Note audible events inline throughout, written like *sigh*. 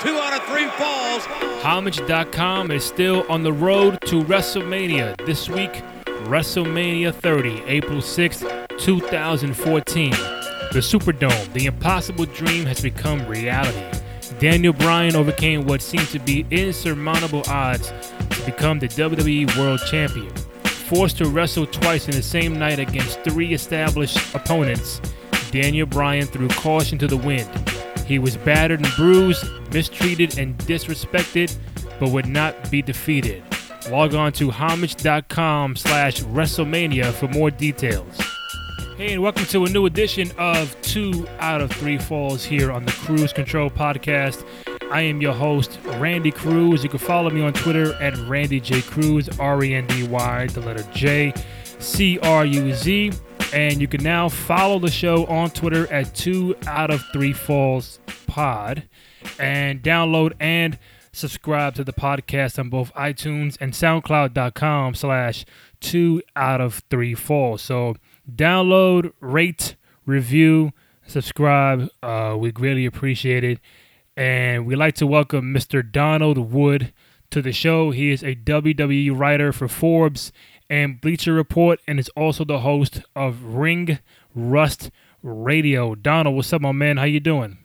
two out of three falls. Homage.com is still on the road to WrestleMania. This week, WrestleMania 30, April 6th, 2014. The Superdome, the impossible dream has become reality. Daniel Bryan overcame what seemed to be insurmountable odds to become the WWE World Champion. Forced to wrestle twice in the same night against three established opponents, Daniel Bryan threw caution to the wind. He was battered and bruised, mistreated and disrespected, but would not be defeated. Log on to homage.com slash WrestleMania for more details. Hey, and welcome to a new edition of Two Out of Three Falls here on the Cruise Control Podcast. I am your host, Randy Cruz. You can follow me on Twitter at Randy J. Cruz, R E N D Y, the letter J, C R U Z. And you can now follow the show on Twitter at Two Out of Three Falls Pod and download and subscribe to the podcast on both iTunes and SoundCloud.com slash two out of three falls. So download, rate, review, subscribe. Uh, we greatly appreciate it. And we'd like to welcome Mr. Donald Wood to the show. He is a WWE writer for Forbes and Bleacher Report and is also the host of Ring Rust Radio. Donald, what's up, my man? How you doing?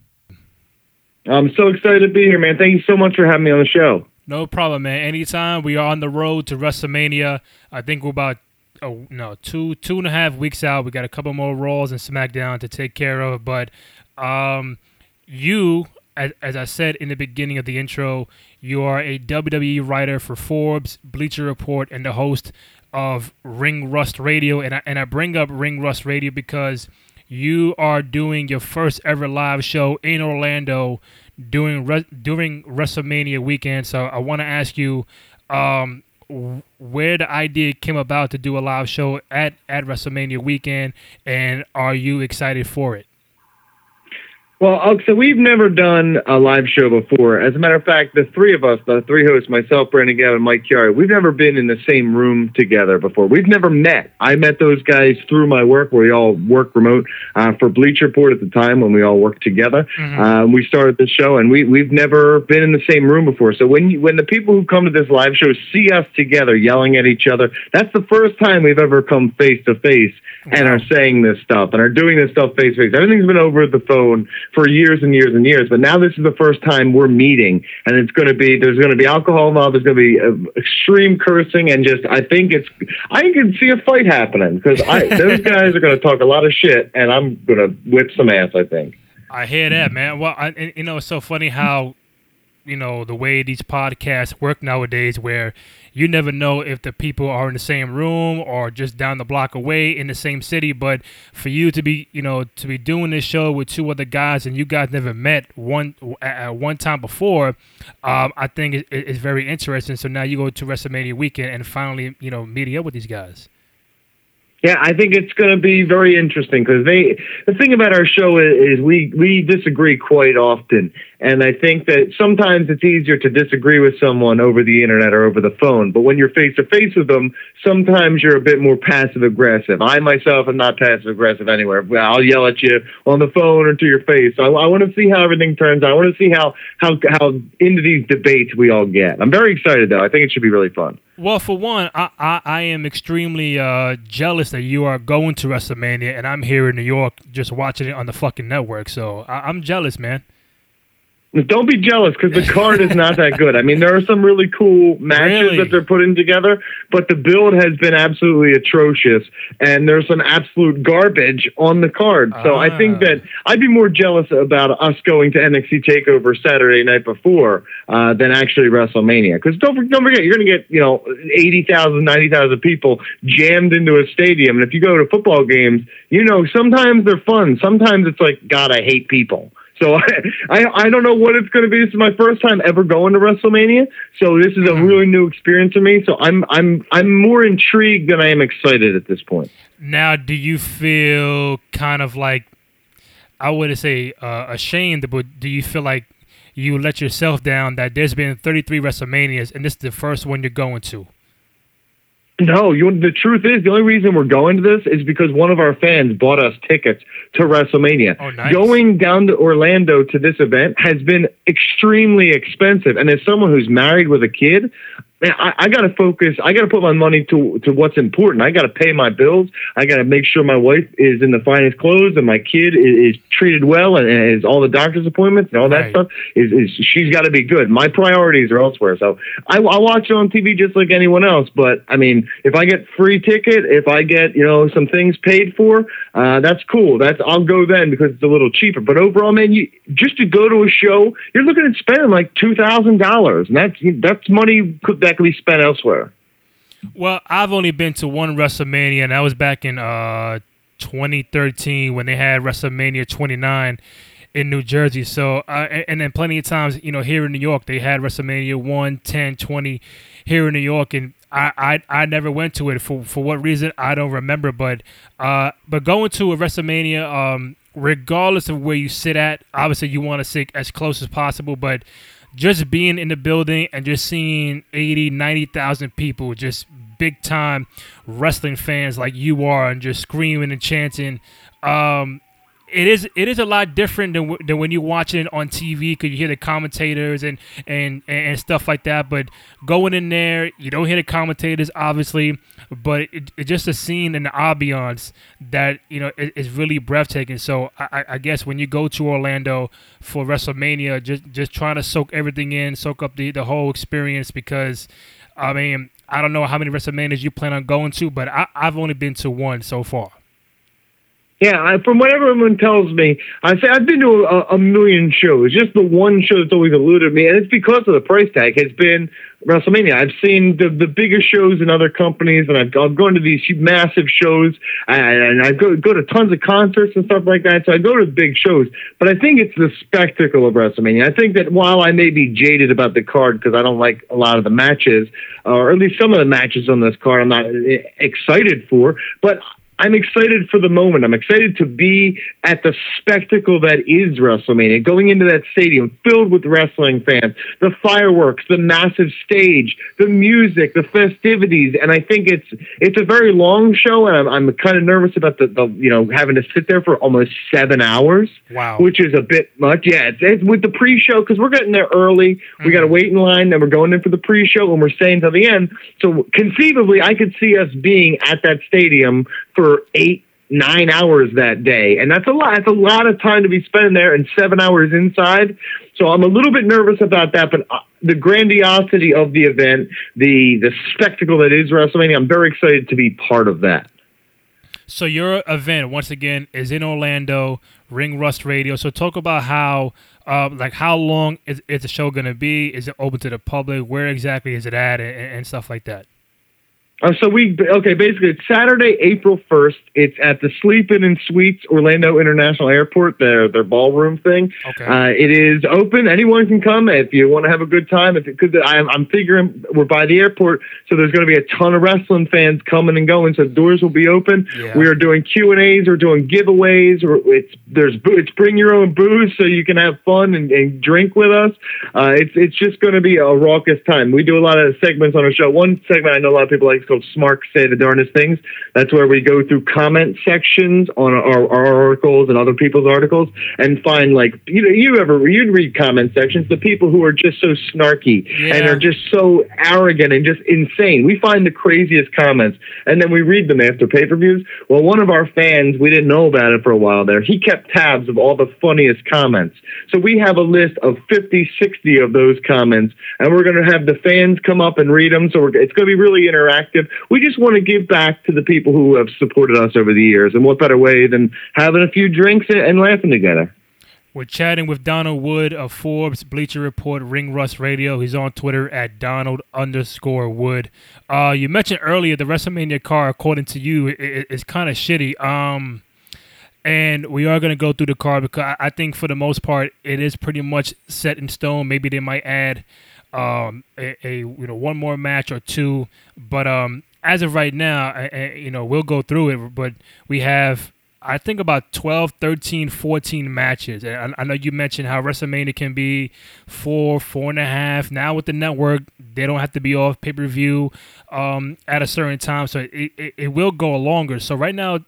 I'm so excited to be here, man. Thank you so much for having me on the show. No problem, man. Anytime we are on the road to WrestleMania, I think we're about oh no two two and a half weeks out. We got a couple more Raws and SmackDown to take care of, but um, you, as, as I said in the beginning of the intro, you are a WWE writer for Forbes, Bleacher Report, and the host of Ring Rust Radio. And I, and I bring up Ring Rust Radio because you are doing your first ever live show in Orlando during re- during WrestleMania weekend. So I want to ask you um, where the idea came about to do a live show at at WrestleMania weekend, and are you excited for it? Well, so we've never done a live show before. As a matter of fact, the three of us, the three hosts, myself, Brandon Galvin, Mike Chiari, we've never been in the same room together before. We've never met. I met those guys through my work, where we all work remote uh, for Bleacher Report at the time when we all worked together. Mm-hmm. Uh, we started the show, and we we've never been in the same room before. So when you, when the people who come to this live show see us together yelling at each other, that's the first time we've ever come face to face and are saying this stuff and are doing this stuff face to face. Everything's been over the phone for years and years and years, but now this is the first time we're meeting, and it's going to be there's going to be alcohol involved. There's going to be uh, extreme cursing and just I think it's I can see a fight happening because *laughs* those guys are going to talk a lot of shit, and I'm going to whip some ass. I think. I hear that, man. Well, I, you know, it's so funny how you know the way these podcasts work nowadays where you never know if the people are in the same room or just down the block away in the same city but for you to be you know to be doing this show with two other guys and you guys never met one at one time before um, i think it, it's very interesting. So now you go to wrestlemania weekend and finally you know meeting up with these guys yeah, I think it's going to be very interesting because they. The thing about our show is, is we we disagree quite often, and I think that sometimes it's easier to disagree with someone over the internet or over the phone. But when you're face to face with them, sometimes you're a bit more passive aggressive. I myself am not passive aggressive anywhere. I'll yell at you on the phone or to your face. I, I want to see how everything turns out. I want to see how how how into these debates we all get. I'm very excited though. I think it should be really fun. Well, for one, I, I, I am extremely uh, jealous that you are going to WrestleMania and I'm here in New York just watching it on the fucking network. So I, I'm jealous, man. Don't be jealous because the card is not that good. I mean, there are some really cool matches Really? that they're putting together, but the build has been absolutely atrocious, and there's some absolute garbage on the card. So I think Ah. that I'd be more jealous about us going to NXT Takeover Saturday night before uh, than actually WrestleMania. Because don't don't forget, you're going to get you know 80,000, 90,000 people jammed into a stadium, and if you go to football games, you know sometimes they're fun, sometimes it's like God, I hate people. So I, *laughs* I, I don't know what it's going to be. This is my first time ever going to WrestleMania, so this is a really new experience for me. So I'm I'm I'm more intrigued than I am excited at this point. Now, do you feel kind of like I wouldn't say uh, ashamed, but do you feel like you let yourself down that there's been 33 WrestleManias and this is the first one you're going to? No, you. The truth is, the only reason we're going to this is because one of our fans bought us tickets to WrestleMania. Oh, nice. Going down to Orlando to this event has been extremely expensive, and as someone who's married with a kid, man, I, I got to focus. I got to put my money to to what's important. I got to pay my bills. I got to make sure my wife is in the finest clothes and my kid is, is treated well and, and has all the doctor's appointments and all that Right. stuff. Is, is she's got to be good. My priorities are elsewhere. So I, I watch it on TV just like anyone else. But I mean, if I get free ticket, if I get you know some things paid for, uh, that's cool. That's I'll go then because it's a little cheaper. But overall, man, you just to go to a show, you're looking at spending like two thousand dollars, and that's that's money could, be spent elsewhere. Well, I've only been to one WrestleMania, and that was back in uh, 2013 when they had WrestleMania 29 in New Jersey. So, uh, and, and then plenty of times, you know, here in New York, they had WrestleMania 1, 10, 20 here in New York, and I, I, I never went to it for for what reason I don't remember. But uh, but going to a WrestleMania, um, regardless of where you sit at, obviously you want to sit as close as possible, but just being in the building and just seeing 80, 90,000 people, just big time wrestling fans like you are, and just screaming and chanting. Um, it is it is a lot different than, than when you're watching it on TV because you hear the commentators and, and and stuff like that. But going in there, you don't hear the commentators obviously, but it, it's just a scene and the ambiance that you know is, really breathtaking. So I, I- I guess when you go to Orlando for WrestleMania, just just trying to soak everything in, soak up the the whole experience because I mean I don't know how many WrestleManias you plan on going to, but I, I've only been to one so far. Yeah, I, from what everyone tells me, I say I've been to a, a million shows. Just the one show that's always eluded me, and it's because of the price tag. Has been WrestleMania. I've seen the the biggest shows in other companies, and I've, I've gone to these massive shows, and, and I go go to tons of concerts and stuff like that. So I go to big shows, but I think it's the spectacle of WrestleMania. I think that while I may be jaded about the card because I don't like a lot of the matches, or at least some of the matches on this card, I'm not eh, excited for, but. I'm excited for the moment. I'm excited to be at the spectacle that is WrestleMania, going into that stadium filled with wrestling fans, the fireworks, the massive stage, the music, the festivities, and I think it's it's a very long show, and I'm, I'm kind of nervous about the, the you know having to sit there for almost seven hours, Wow. which is a bit much. Yeah, it's, it's with the pre-show because we're getting there early. We got to mm. wait in line, then we're going in for the pre-show, and we're staying till the end. So conceivably, I could see us being at that stadium for eight, nine hours that day, and that's a lot. That's a lot of time to be spending there, and seven hours inside. So I'm a little bit nervous about that, but uh, the grandiosity of the event, the the spectacle that is WrestleMania, I'm very excited to be part of that. So your event once again is in Orlando, Ring Rust Radio. So talk about how, uh, like, how long is, is the show going to be? Is it open to the public? Where exactly is it at, and, and stuff like that? Uh, so we okay. Basically, it's Saturday, April first. It's at the Sleep Inn and Suites Orlando International Airport. Their their ballroom thing. Okay. Uh, it is open. Anyone can come if you want to have a good time. If because I'm I'm figuring we're by the airport, so there's going to be a ton of wrestling fans coming and going. So doors will be open. Yeah. We are doing Q and A's. We're doing giveaways. Or it's there's it's bring your own booze so you can have fun and, and drink with us. Uh, it's it's just going to be a raucous time. We do a lot of segments on our show. One segment I know a lot of people like is called Smart Say the Darndest Things. That's where we go through comment sections on our, our articles and other people's articles and find like you know you ever you'd read comment sections the people who are just so snarky and are just so arrogant and just insane. We find the craziest comments and then we read them after pay per views. Well, one of our fans, we didn't know about it for a while there. He kept tabs of all the funniest comments. So we have a list of 50, 60 of those comments, and we're going to have the fans come up and read them. So we're, it's going to be really interactive. We just want to give back to the people who have supported us over the years. And what better way than having a few drinks and, laughing together? We're chatting with Donald Wood of Forbes, Bleacher Report, Ring Rust Radio. He's on Twitter at Donald underscore Wood. Uh, you mentioned earlier the WrestleMania car, according to you, i- i- is kind of shitty. Um, and we are going to go through the car because I- I think for the most part it is pretty much set in stone. Maybe they might add um, a, a you know one more match or two, but um, as of right now, I, I- you know we'll go through it. But we have I think about 12, 13, 14 matches. And I, I know you mentioned how WrestleMania can be four, four and a half. Now with the network, they don't have to be off pay per view um, at a certain time, so it, it, it will go longer. So right now,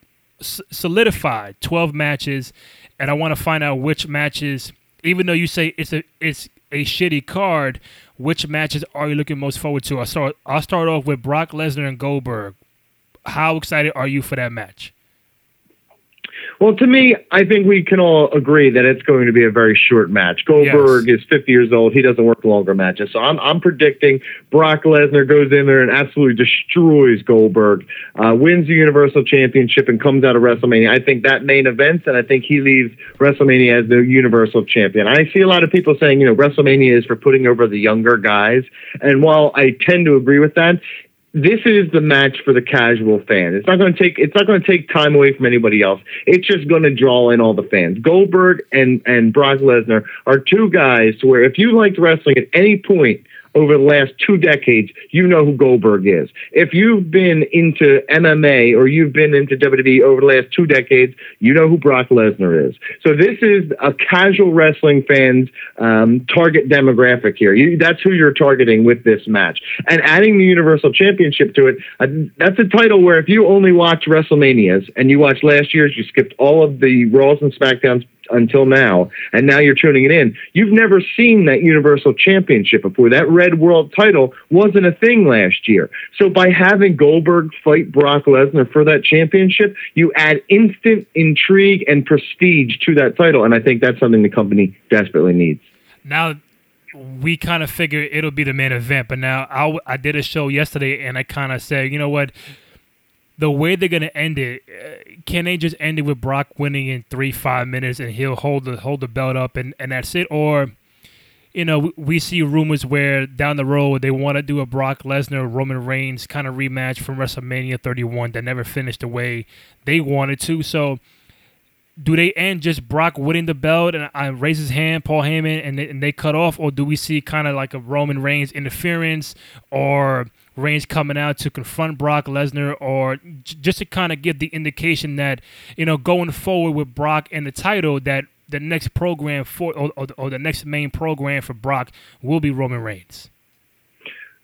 solidified 12 matches, and I want to find out which matches. Even though you say it's a it's a shitty card, which matches are you looking most forward to? I'll start. I'll start off with Brock Lesnar and Goldberg. How excited are you for that match? Well, to me, I think we can all agree that it's going to be a very short match. Goldberg yes. is 50 years old. He doesn't work longer matches. So I'm, I'm predicting Brock Lesnar goes in there and absolutely destroys Goldberg, uh, wins the Universal Championship, and comes out of WrestleMania. I think that main event, and I think he leaves WrestleMania as the Universal Champion. I see a lot of people saying, you know, WrestleMania is for putting over the younger guys. And while I tend to agree with that, this is the match for the casual fan. It's not going to take it's not going to take time away from anybody else. It's just going to draw in all the fans. Goldberg and and Brock Lesnar are two guys where if you liked wrestling at any point over the last two decades, you know who Goldberg is. If you've been into MMA or you've been into WWE over the last two decades, you know who Brock Lesnar is. So this is a casual wrestling fan's um, target demographic here. You, that's who you're targeting with this match. And adding the Universal Championship to it, uh, that's a title where if you only watch WrestleManias and you watch last year's, you skipped all of the Raws and SmackDowns until now, and now you're tuning it in. You've never seen that Universal Championship before. That Red World title wasn't a thing last year. So by having Goldberg fight Brock Lesnar for that championship, you add instant intrigue and prestige to that title, and I think that's something the company desperately needs. Now, we kind of figure it'll be the main event, but now I, I did a show yesterday, and I kind of said, you know what? The way they're gonna end it, uh, can they just end it with Brock winning in three five minutes and he'll hold the hold the belt up and, and that's it? Or, you know, we, we see rumors where down the road they want to do a Brock Lesnar Roman Reigns kind of rematch from WrestleMania 31 that never finished the way they wanted to. So, do they end just Brock winning the belt and I uh, raise his hand, Paul Heyman, and they, and they cut off, or do we see kind of like a Roman Reigns interference or Reigns coming out to confront Brock Lesnar, or j- just to kind of give the indication that you know going forward with Brock and the title that the next program for or, or, or the next main program for Brock will be Roman Reigns.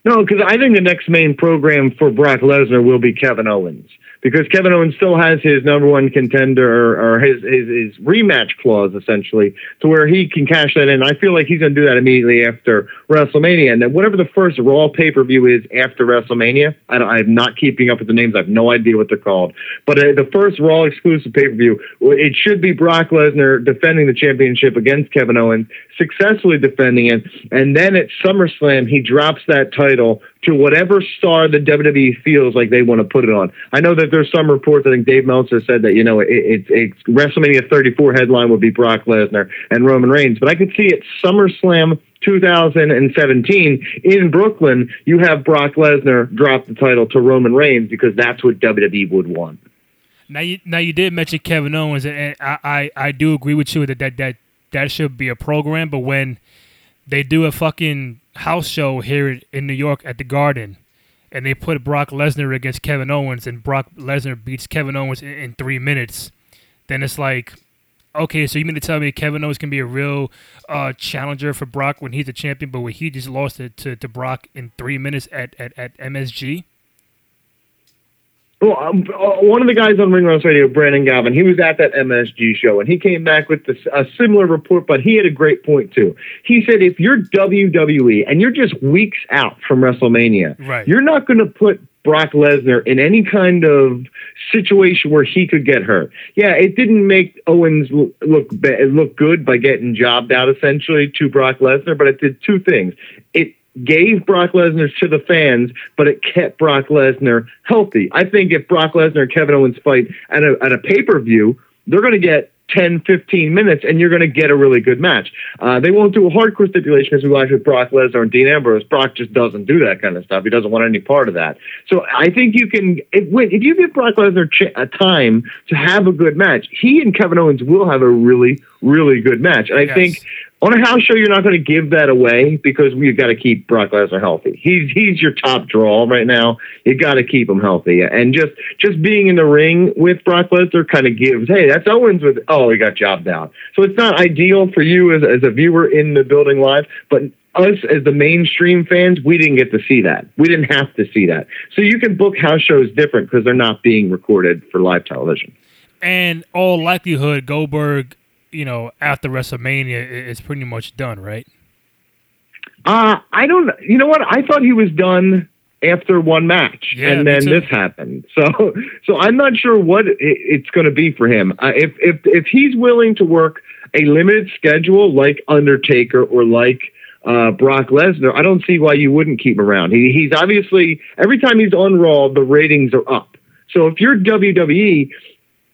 No, because I think the next main program for Brock Lesnar will be Kevin Owens because Kevin Owens still has his number one contender or, or his, his, his rematch clause essentially to where he can cash that in. I feel like he's going to do that immediately after WrestleMania, and then whatever the first Raw pay per view is after WrestleMania, I am not keeping up with the names. I have no idea what they're called, but uh, the first Raw exclusive pay per view, it should be Brock Lesnar defending the championship against Kevin Owens, successfully defending it, and then at SummerSlam he drops that title to whatever star the WWE feels like they want to put it on. I know that there's some reports. I think Dave Meltzer said that you know it, it, it WrestleMania 34 headline would be Brock Lesnar and Roman Reigns, but I could see it SummerSlam 2017 in Brooklyn. You have Brock Lesnar drop the title to Roman Reigns because that's what WWE would want. Now you now you did mention Kevin Owens, and I I, I do agree with you that that that that should be a program, but when they do a fucking house show here in New York at the Garden, and they put Brock Lesnar against Kevin Owens, and Brock Lesnar beats Kevin Owens in, in three minutes, then it's like, okay, so you mean to tell me Kevin Owens can be a real uh, challenger for Brock when he's a champion, but when he just lost it to, to Brock in three minutes at, at, at MSG? Well, um, uh, one of the guys on Ring Rust Radio, Brandon Galvin, he was at that MSG show and he came back with this, a similar report, but he had a great point too. He said if you're WWE and you're just weeks out from WrestleMania, right. you're not going to put Brock Lesnar in any kind of situation where he could get hurt. Yeah, it didn't make Owens look look good by getting jobbed out essentially to Brock Lesnar, but it did two things. It gave Brock Lesnar to the fans, but it kept Brock Lesnar healthy. I think if Brock Lesnar and Kevin Owens fight at a, at a pay per view, they're going to get 10, 15 minutes, and you're going to get a really good match. Uh, they won't do a hardcore stipulation as we watched with Brock Lesnar and Dean Ambrose. Brock just doesn't do that kind of stuff. He doesn't want any part of that. So I think you can, if, if you give Brock Lesnar a time to have a good match, he and Kevin Owens will have a really, really good match. And I yes. think On a house show, you're not going to give that away because we've got to keep Brock Lesnar healthy. He's he's your top draw right now. You got to keep him healthy, and just just being in the ring with Brock Lesnar kind of gives. Hey, that's Owens with. Oh, he got jobbed out. So it's not ideal for you as as a viewer in the building live, but us as the mainstream fans, we didn't get to see that. We didn't have to see that. So you can book house shows different because they're not being recorded for live television. And all likelihood, Goldberg, you know, after WrestleMania it's pretty much done, right? Uh, I don't. You know what? I thought he was done after one match, Yeah, and then this happened. *laughs* So, so I'm not sure what it's going to be for him. Uh, if if if he's willing to work a limited schedule like Undertaker or like uh, Brock Lesnar, I don't see why you wouldn't keep him around. He, he's obviously every time he's on Raw, the ratings are up. So if you're WWE,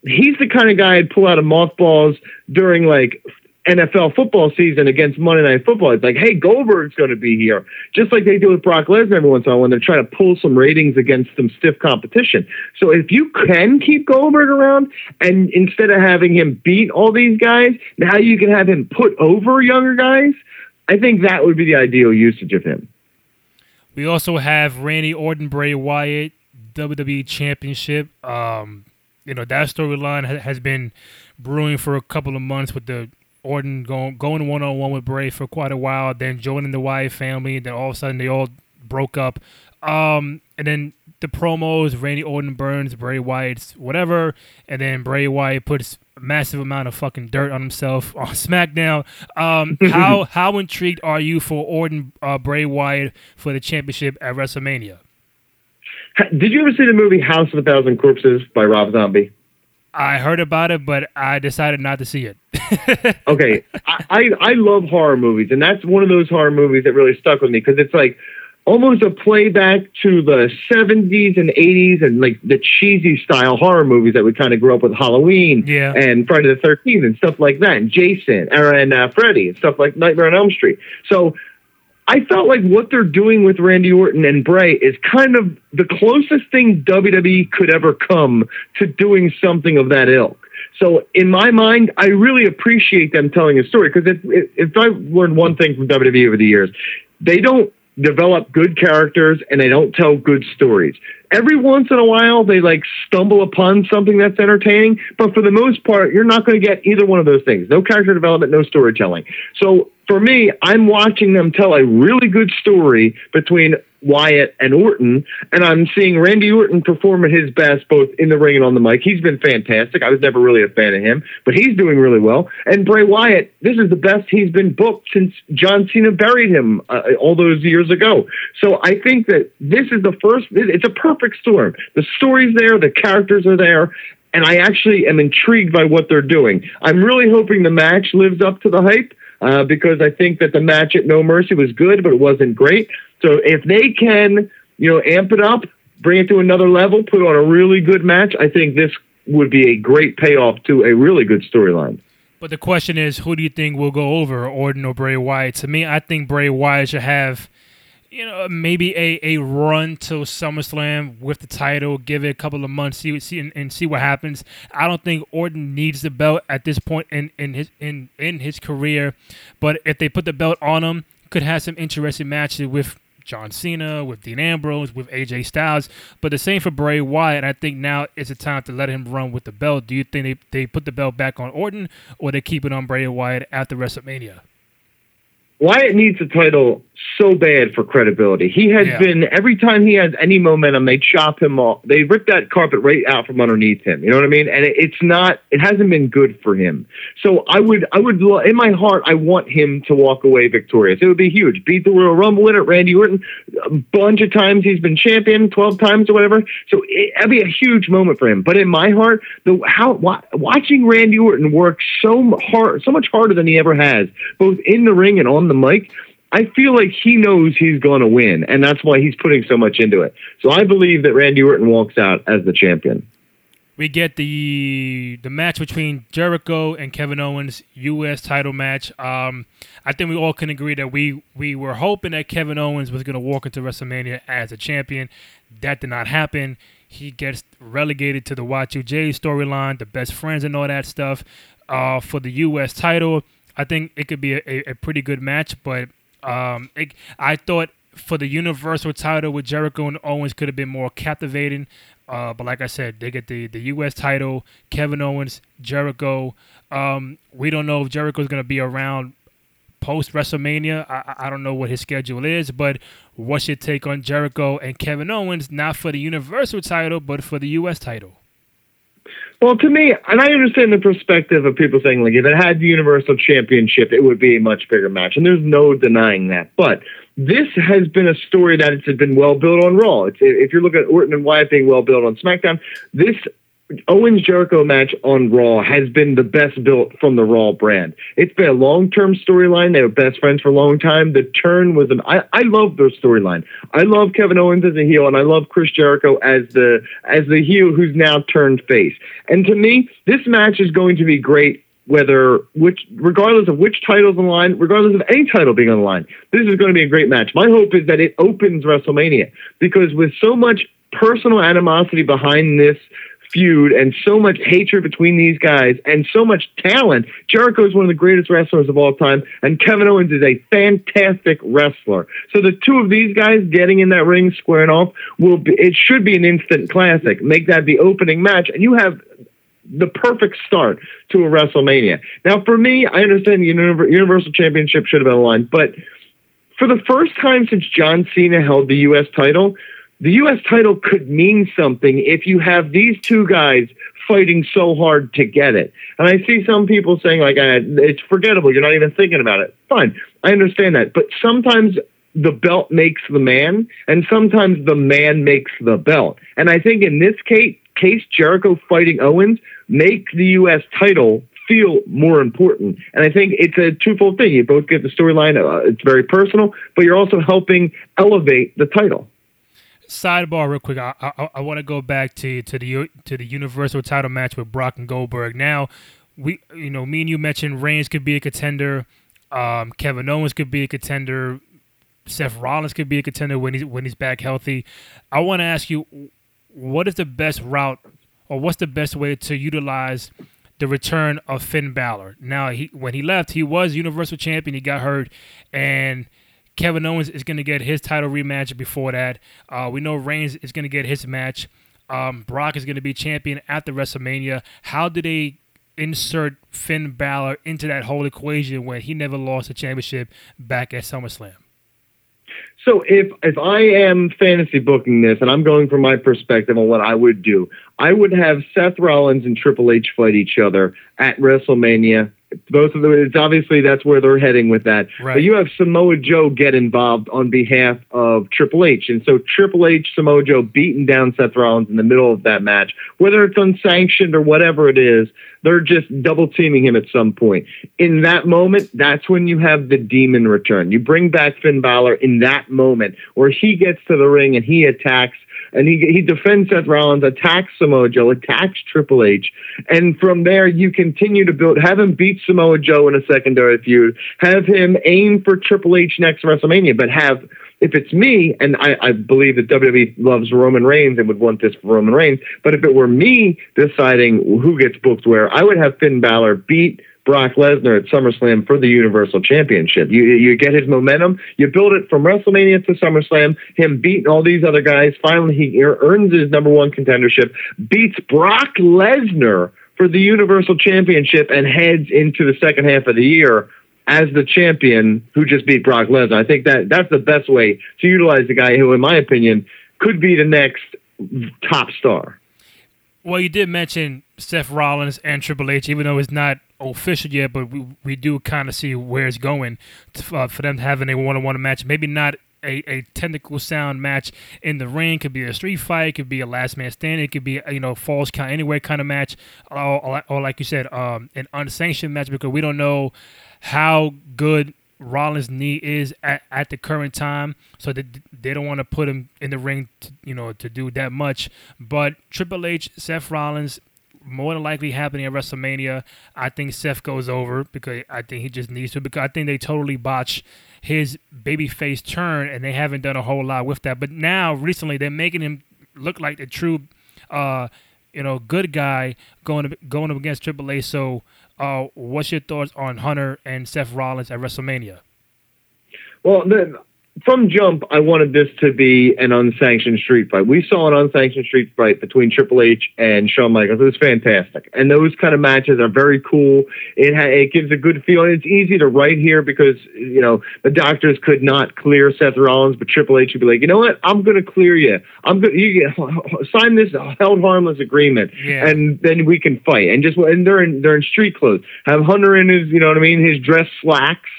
he's the kind of guy I'd pull out of mothballs during like NFL football season against Monday Night Football. It's like, hey, Goldberg's going to be here, just like they do with Brock Lesnar every once in a while when they're trying to pull some ratings against some stiff competition. So if you can keep Goldberg around, and instead of having him beat all these guys, now you can have him put over younger guys. I think that would be the ideal usage of him. We also have Randy Orton, Bray Wyatt, WWE Championship. Um, you know that storyline ha- has been brewing for a couple of months with the Orton going going one on one with Bray for quite a while, then joining the Wyatt family. Then all of a sudden they all broke up. Um, and then the promos, Randy Orton burns Bray Wyatt's whatever, and then Bray Wyatt puts a massive amount of fucking dirt on himself *laughs* on SmackDown. Um, *laughs* how how intrigued are you for Orton uh, Bray Wyatt for the championship at WrestleMania? Did you ever see the movie House of a Thousand Corpses by Rob Zombie? I heard about it, but I decided not to see it. *laughs* okay, I, I I love horror movies, and that's one of those horror movies that really stuck with me because it's like almost a playback to the 70s and 80s and like the cheesy style horror movies that we kind of grew up with Halloween Yeah. and Friday the 13th and stuff like that, and Jason or, and uh, Freddy and stuff like Nightmare on Elm Street. So I felt like what they're doing with Randy Orton and Bray is kind of the closest thing WWE could ever come to doing something of that ilk. So in my mind, I really appreciate them telling a story because if, if I learned one thing from WWE over the years, they don't develop good characters and they don't tell good stories. Every once in a while, they like stumble upon something that's entertaining, but for the most part, you're not going to get either one of those things. No character development, no storytelling. So for me, I'm watching them tell a really good story between Wyatt and Orton, and I'm seeing Randy Orton perform at his best both in the ring and on the mic. He's been fantastic. I was never really a fan of him, but he's doing really well. And Bray Wyatt, this is the best he's been booked since John Cena buried him uh, all those years ago. So I think that this is the first. It's a perfect storm. The story's there, the characters are there. And I actually am intrigued by what they're doing. I'm really hoping the match lives up to the hype uh, because I think that the match at No Mercy was good, but it wasn't great. So if they can, you know, amp it up, bring it to another level, put on a really good match, I think this would be a great payoff to a really good storyline. But the question is, who do you think will go over, Orton or Bray Wyatt? To me, I think Bray Wyatt should have, you know, maybe a, a run to SummerSlam with the title, give it a couple of months, see see and, and see what happens. I don't think Orton needs the belt at this point in, in his in in his career, but if they put the belt on him, could have some interesting matches with. John Cena, with Dean Ambrose, with AJ Styles, but the same for Bray Wyatt. I think now is the time to let him run with the belt. Do you think they, they put the belt back on Orton, or they keep it on Bray Wyatt after WrestleMania? Wyatt needs a title so bad for credibility. He has Yeah. been every time he has any momentum, they chop him off. They rip that carpet right out from underneath him. You know what I mean? And it, it's not. It hasn't been good for him. So I would, I would, in my heart, I want him to walk away victorious. It would be huge. Beat the Royal Rumble winner, Randy Orton, a bunch of times he's been champion, twelve times or whatever. So it, that'd be a huge moment for him. But in my heart, the how wa- watching Randy Orton work so hard, so much harder than he ever has, both in the ring and on the mic. I feel like he knows he's going to win, and that's why he's putting so much into it. So I believe that Randy Orton walks out as the champion. We get the the match between Jericho and Kevin Owens, U.S. title match. Um, I think we all can agree that we we were hoping that Kevin Owens was going to walk into WrestleMania as a champion. That did not happen. He gets relegated to the Y2J storyline, the best friends and all that stuff. Uh, for the U.S. title, I think it could be a, a pretty good match, but um, it, I thought for the Universal title with Jericho and Owens could have been more captivating. Uh, but like I said, they get the, the U.S. title, Kevin Owens, Jericho. Um, we don't know if Jericho is going to be around post WrestleMania. I, I don't know what his schedule is, but what's your take on Jericho and Kevin Owens, not for the Universal title, but for the U.S. title? Well, to me, and I understand the perspective of people saying, like, if it had the Universal Championship, it would be a much bigger match. And there's no denying that. But this has been a story that it's been well built on Raw. It's, if you're looking at Orton and Wyatt being well built on SmackDown, this Owens Jericho match on Raw has been the best built from the Raw brand. It's been a long term storyline. They were best friends for a long time. The turn was an I, I love their storyline. I love Kevin Owens as a heel and I love Chris Jericho as the as the heel who's now turned face. And to me, this match is going to be great whether which regardless of which title's on the line, regardless of any title being on the line, this is going to be a great match. My hope is that it opens WrestleMania because with so much personal animosity behind this feud and so much hatred between these guys and so much talent. Jericho is one of the greatest wrestlers of all time, and Kevin Owens is a fantastic wrestler. So the two of these guys getting in that ring, squaring off, will be, it should be an instant classic. Make that the opening match, and you have the perfect start to a WrestleMania. Now, for me, I understand the Universal Championship should have been aligned, but for the first time since John Cena held the U.S. title, the U.S. title could mean something if you have these two guys fighting so hard to get it. And I see some people saying, like, ah, it's forgettable. You're not even thinking about it. Fine. I understand that. But sometimes the belt makes the man, and sometimes the man makes the belt. And I think in this case, case Jericho fighting Owens make the U.S. title feel more important. And I think it's a twofold thing. You both get the storyline, uh, it's very personal, but you're also helping elevate the title sidebar real quick. I I, I want to go back to to the to the Universal Title match with Brock and Goldberg. Now, we you know me and you mentioned Reigns could be a contender. Um, Kevin Owens could be a contender. Seth Rollins could be a contender when he's when he's back healthy. I want to ask you, what is the best route, or what's the best way to utilize the return of Finn Balor? Now, he when he left, he was Universal Champion. He got hurt, and Kevin Owens is going to get his title rematch before that. Uh, we know Reigns is going to get his match. Um, Brock is going to be champion at the WrestleMania. How do they insert Finn Balor into that whole equation when he never lost a championship back at SummerSlam? So if if I am fantasy booking this and I'm going from my perspective on what I would do, I would have Seth Rollins and Triple H fight each other at WrestleMania both of them. It's obviously that's where they're heading with that. Right. But you have Samoa Joe get involved on behalf of Triple H, and so Triple H, Samoa Joe beating down Seth Rollins in the middle of that match, whether it's unsanctioned or whatever it is. They're just double teaming him at some point. In that moment, that's when you have the demon return. You bring back Finn Balor in that moment where he gets to the ring and he attacks and he he defends Seth Rollins, attacks Samoa Joe, attacks Triple H, and from there you continue to build. Have him beat Samoa Joe in a secondary feud. Have him aim for Triple H next WrestleMania, but have if it's me, and I, I, believe that WWE loves Roman Reigns and would want this for Roman Reigns, but if it were me deciding who gets booked where, I would have Finn Balor beat Brock Lesnar at SummerSlam for the Universal Championship. You you get his momentum, you build it from WrestleMania to SummerSlam, him beating all these other guys. Finally, he earns his number one contendership, beats Brock Lesnar for the Universal Championship, and heads into the second half of the year as the champion who just beat Brock Lesnar. I think that that's the best way to utilize the guy who, in my opinion, could be the next top star. Well, you did mention Seth Rollins and Triple H, even though it's not official yet, but we, we do kind of see where it's going to, uh, for them to having a one-on-one match. Maybe not a, a technical sound match in the ring. Could be a street fight. Could be a last man standing. It could be you know falls count anywhere kind of match, or, or, or like you said, um, an unsanctioned match because we don't know how good Rollins' knee is at, at the current time, so they, they don't want to put him in the ring, to, you know, to do that much. But Triple H, Seth Rollins, more than likely happening at WrestleMania. I think Seth goes over because I think he just needs to. Because I think they totally botch his babyface turn, and they haven't done a whole lot with that. But now, recently, they're making him look like the true, uh, you know, good guy going going up against Triple H. So uh, what's your thoughts on Hunter and Seth Rollins at WrestleMania? Well, the, from jump, I wanted this to be an unsanctioned street fight. We saw an unsanctioned street fight between Triple H and Shawn Michaels. It was fantastic, and those kind of matches are very cool. It ha- it gives a good feeling. It's easy to write here because you know the doctors could not clear Seth Rollins, but Triple H would be like, you know what, I'm going to clear you. I'm going you get, *laughs* sign this held harmless agreement, Yeah. and then we can fight. And just and they're in they're in street clothes. Have Hunter in his you know what I mean his dress slacks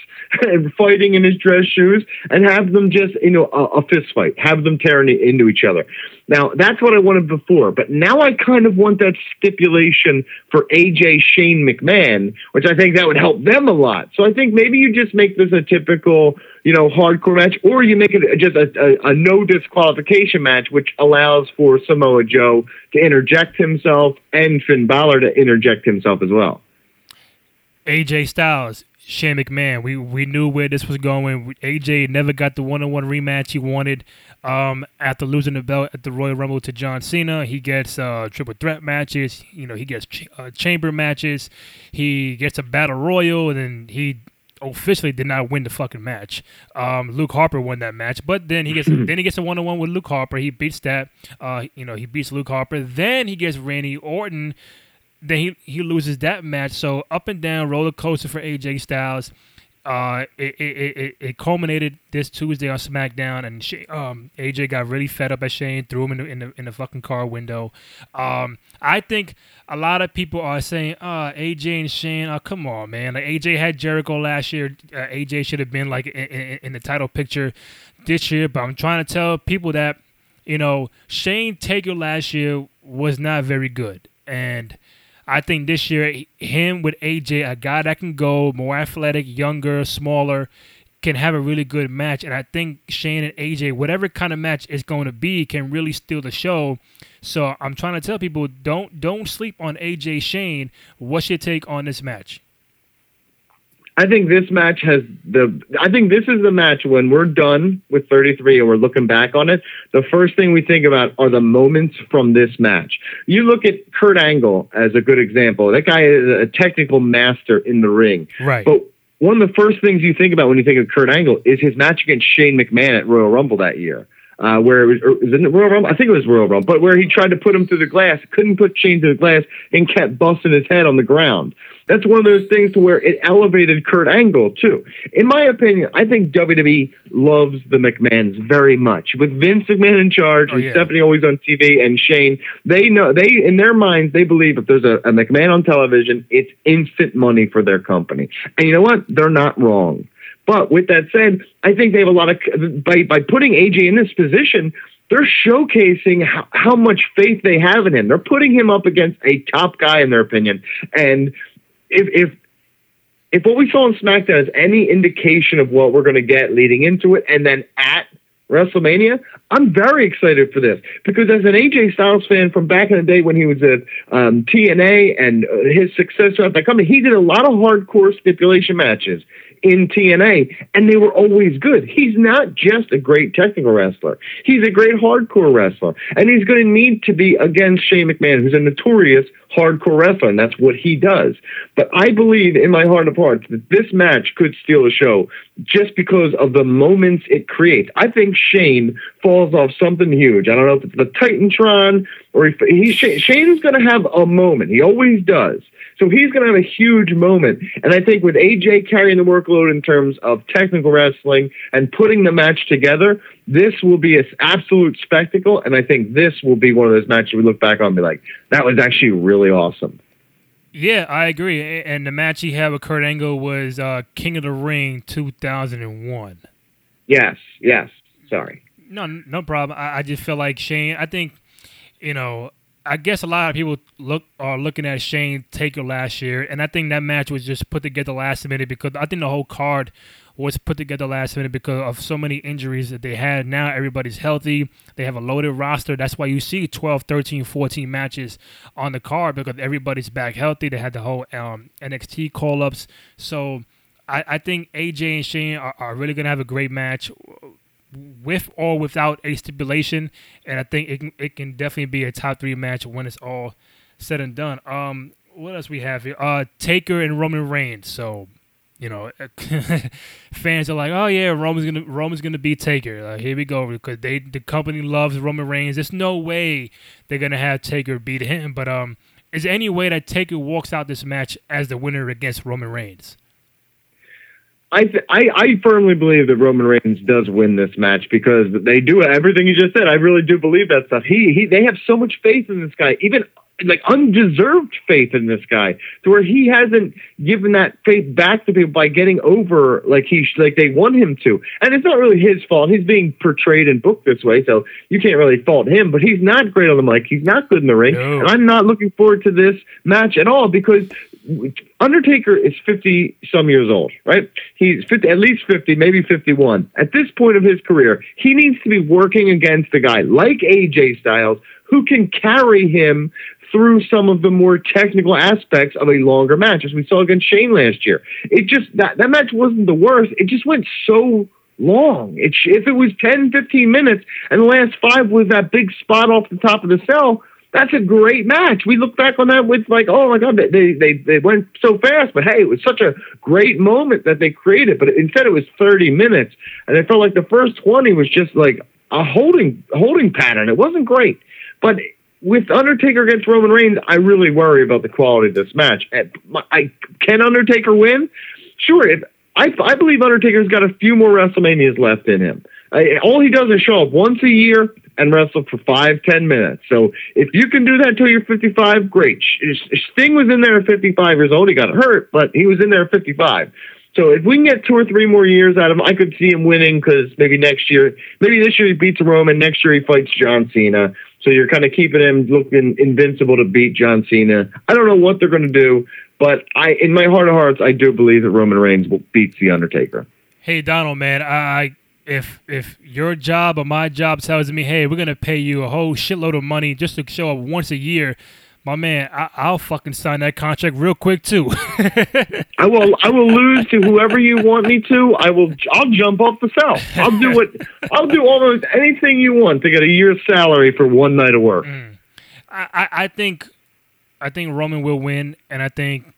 fighting in his dress shoes and have them just, you know, a, a fist fight, have them tearing into each other. Now, that's what I wanted before, but now I kind of want that stipulation for AJ Shane McMahon, which I think that would help them a lot. So I think maybe you just make this a typical, you know, hardcore match, or you make it just a, a, a no disqualification match, which allows for Samoa Joe to interject himself and Finn Balor to interject himself as well. AJ Styles, Shane McMahon. We we knew where this was going. AJ never got the one on one rematch he wanted. Um, after losing the belt at the Royal Rumble to John Cena, he gets uh, triple threat matches. You know, he gets ch- uh, chamber matches. He gets a battle royal, and then he officially did not win the fucking match. Um, Luke Harper won that match, but then he gets *clears throat* then he gets a one on one with Luke Harper. He beats that. Uh, you know, he beats Luke Harper. Then he gets Randy Orton then he, he loses that match. So up and down roller coaster for AJ Styles. Uh, it, it, it, it culminated this Tuesday on SmackDown, and Sha- um, AJ got really fed up at Shane, threw him in the, in the in the fucking car window. Um, I think a lot of people are saying, "Uh, AJ and Shane, oh come on, man! Like AJ had Jericho last year. Uh, AJ should have been like in, in, in the title picture this year." But I'm trying to tell people that you know Shane Taker last year was not very good, and I think this year, him with AJ, a guy that can go more athletic, younger, smaller, can have a really good match. And I think Shane and AJ, whatever kind of match it's going to be, can really steal the show. So I'm trying to tell people don't don't sleep on AJ Shane. What's your take on this match? I think this match has the. I think this is the match when we're done with 33 and we're looking back on it. The first thing we think about are the moments from this match. You look at Kurt Angle as a good example. That guy is a technical master in the ring. Right. But one of the first things you think about when you think of Kurt Angle is his match against Shane McMahon at Royal Rumble that year. Uh, where it was, was it Royal Rumble? I think it was Royal Rumble, but where he tried to put him through the glass, couldn't put Shane through the glass, and kept busting his head on the ground. That's one of those things to where it elevated Kurt Angle too. In my opinion, I think WWE loves the McMahons very much. With Vince McMahon in charge, Oh, and yeah. Stephanie always on TV, and Shane, they know they in their minds they believe if there's a, a McMahon on television, it's instant money for their company. And you know what? They're not wrong. But with that said, I think they have a lot of by by putting AJ in this position, they're showcasing how, how much faith they have in him. They're putting him up against a top guy in their opinion. And if if if what we saw on SmackDown is any indication of what we're going to get leading into it, and then at WrestleMania, I'm very excited for this. Because as an AJ Styles fan from back in the day when he was at um, TNA and uh, his successor at that company, he did a lot of hardcore stipulation matches in TNA, and they were always good. He's not just a great technical wrestler; he's a great hardcore wrestler, and he's going to need to be against Shane McMahon, who's a notorious hardcore wrestler, and that's what he does. But I believe in my heart of hearts that this match could steal a show just because of the moments it creates. I think Shane falls off something huge. I don't know if it's the Titantron or if he Shane's going to have a moment. He always does. So he's going to have a huge moment. And I think with AJ carrying the workload in terms of technical wrestling and putting the match together, this will be an absolute spectacle. And I think this will be one of those matches we look back on and be like, that was actually really awesome. Yeah, I agree. And the match he had with Kurt Angle was uh, King of the Ring 2001. Yes, yes. Sorry. No, no problem. I, I just feel like Shane. I think, you know, I guess a lot of people look are looking at Shane Taker last year, and I think that match was just put together last minute because I think the whole card was put together last minute because of so many injuries that they had. Now everybody's healthy. They have a loaded roster. That's why you see 12, 13, 14 matches on the card because everybody's back healthy. They had the whole um, NXT call ups. So I, I think AJ and Shane are, are really going to have a great match with or without a stipulation, and I think it can, it can definitely be a top three match when it's all said and done. Um, what else we have here? Uh, Taker and Roman Reigns. So, you know, *laughs* fans are like, "Oh yeah, Roman's gonna Roman's gonna beat Taker." Uh, here we go because they the company loves Roman Reigns. There's no way they're gonna have Taker beat him. But um, is there any way that Taker walks out this match as the winner against Roman Reigns? I, th- I I firmly believe that Roman Reigns does win this match because they do everything you just said. I really do believe that stuff. He he they have so much faith in this guy, even like undeserved faith in this guy, to where he hasn't given that faith back to people by getting over like he like they want him to. And it's not really his fault. He's being portrayed and booked this way, so you can't really fault him. But he's not great on the mic. He's not good in the ring, No. and I'm not looking forward to this match at all because Undertaker is 50 some years old, right? He's 50, at least 50, maybe 51. At this point of his career, he needs to be working against a guy like AJ Styles who can carry him through some of the more technical aspects of a longer match, as we saw against Shane last year. It just, that, that match wasn't the worst. It just went so long. It, if it was 10, 15 minutes and the last five was that big spot off the top of the cell, that's a great match. We look back on that with like, oh my god, they they they went so fast, but hey, it was such a great moment that they created. But instead, it was 30 minutes, and it felt like the first 20 was just like a holding holding pattern. It wasn't great, but with Undertaker against Roman Reigns, I really worry about the quality of this match. I can Undertaker win? Sure. If I I believe Undertaker's got a few more WrestleManias left in him. I, all he does is show up once a year and wrestle for five, ten minutes. So if you can do that till you're 55, great. Sting was in there at 55 years old. He got hurt, but he was in there at 55. So if we can get two or three more years out of him, I could see him winning because maybe next year, maybe this year he beats Roman, next year he fights John Cena. So you're kind of keeping him looking invincible to beat John Cena. I don't know what they're going to do, but I, in my heart of hearts, I do believe that Roman Reigns will beats the Undertaker. Hey Donald, man, I if if your job or my job tells me, hey, we're gonna pay you a whole shitload of money just to show up once a year, my man, I, I'll fucking sign that contract real quick too. I will. I will lose to whoever you want me to. I will. I'll jump off the cell. I'll do what. I'll do almost anything you want to get a year's salary for one night of work. Mm. I, I, I think I think Roman will win, and I think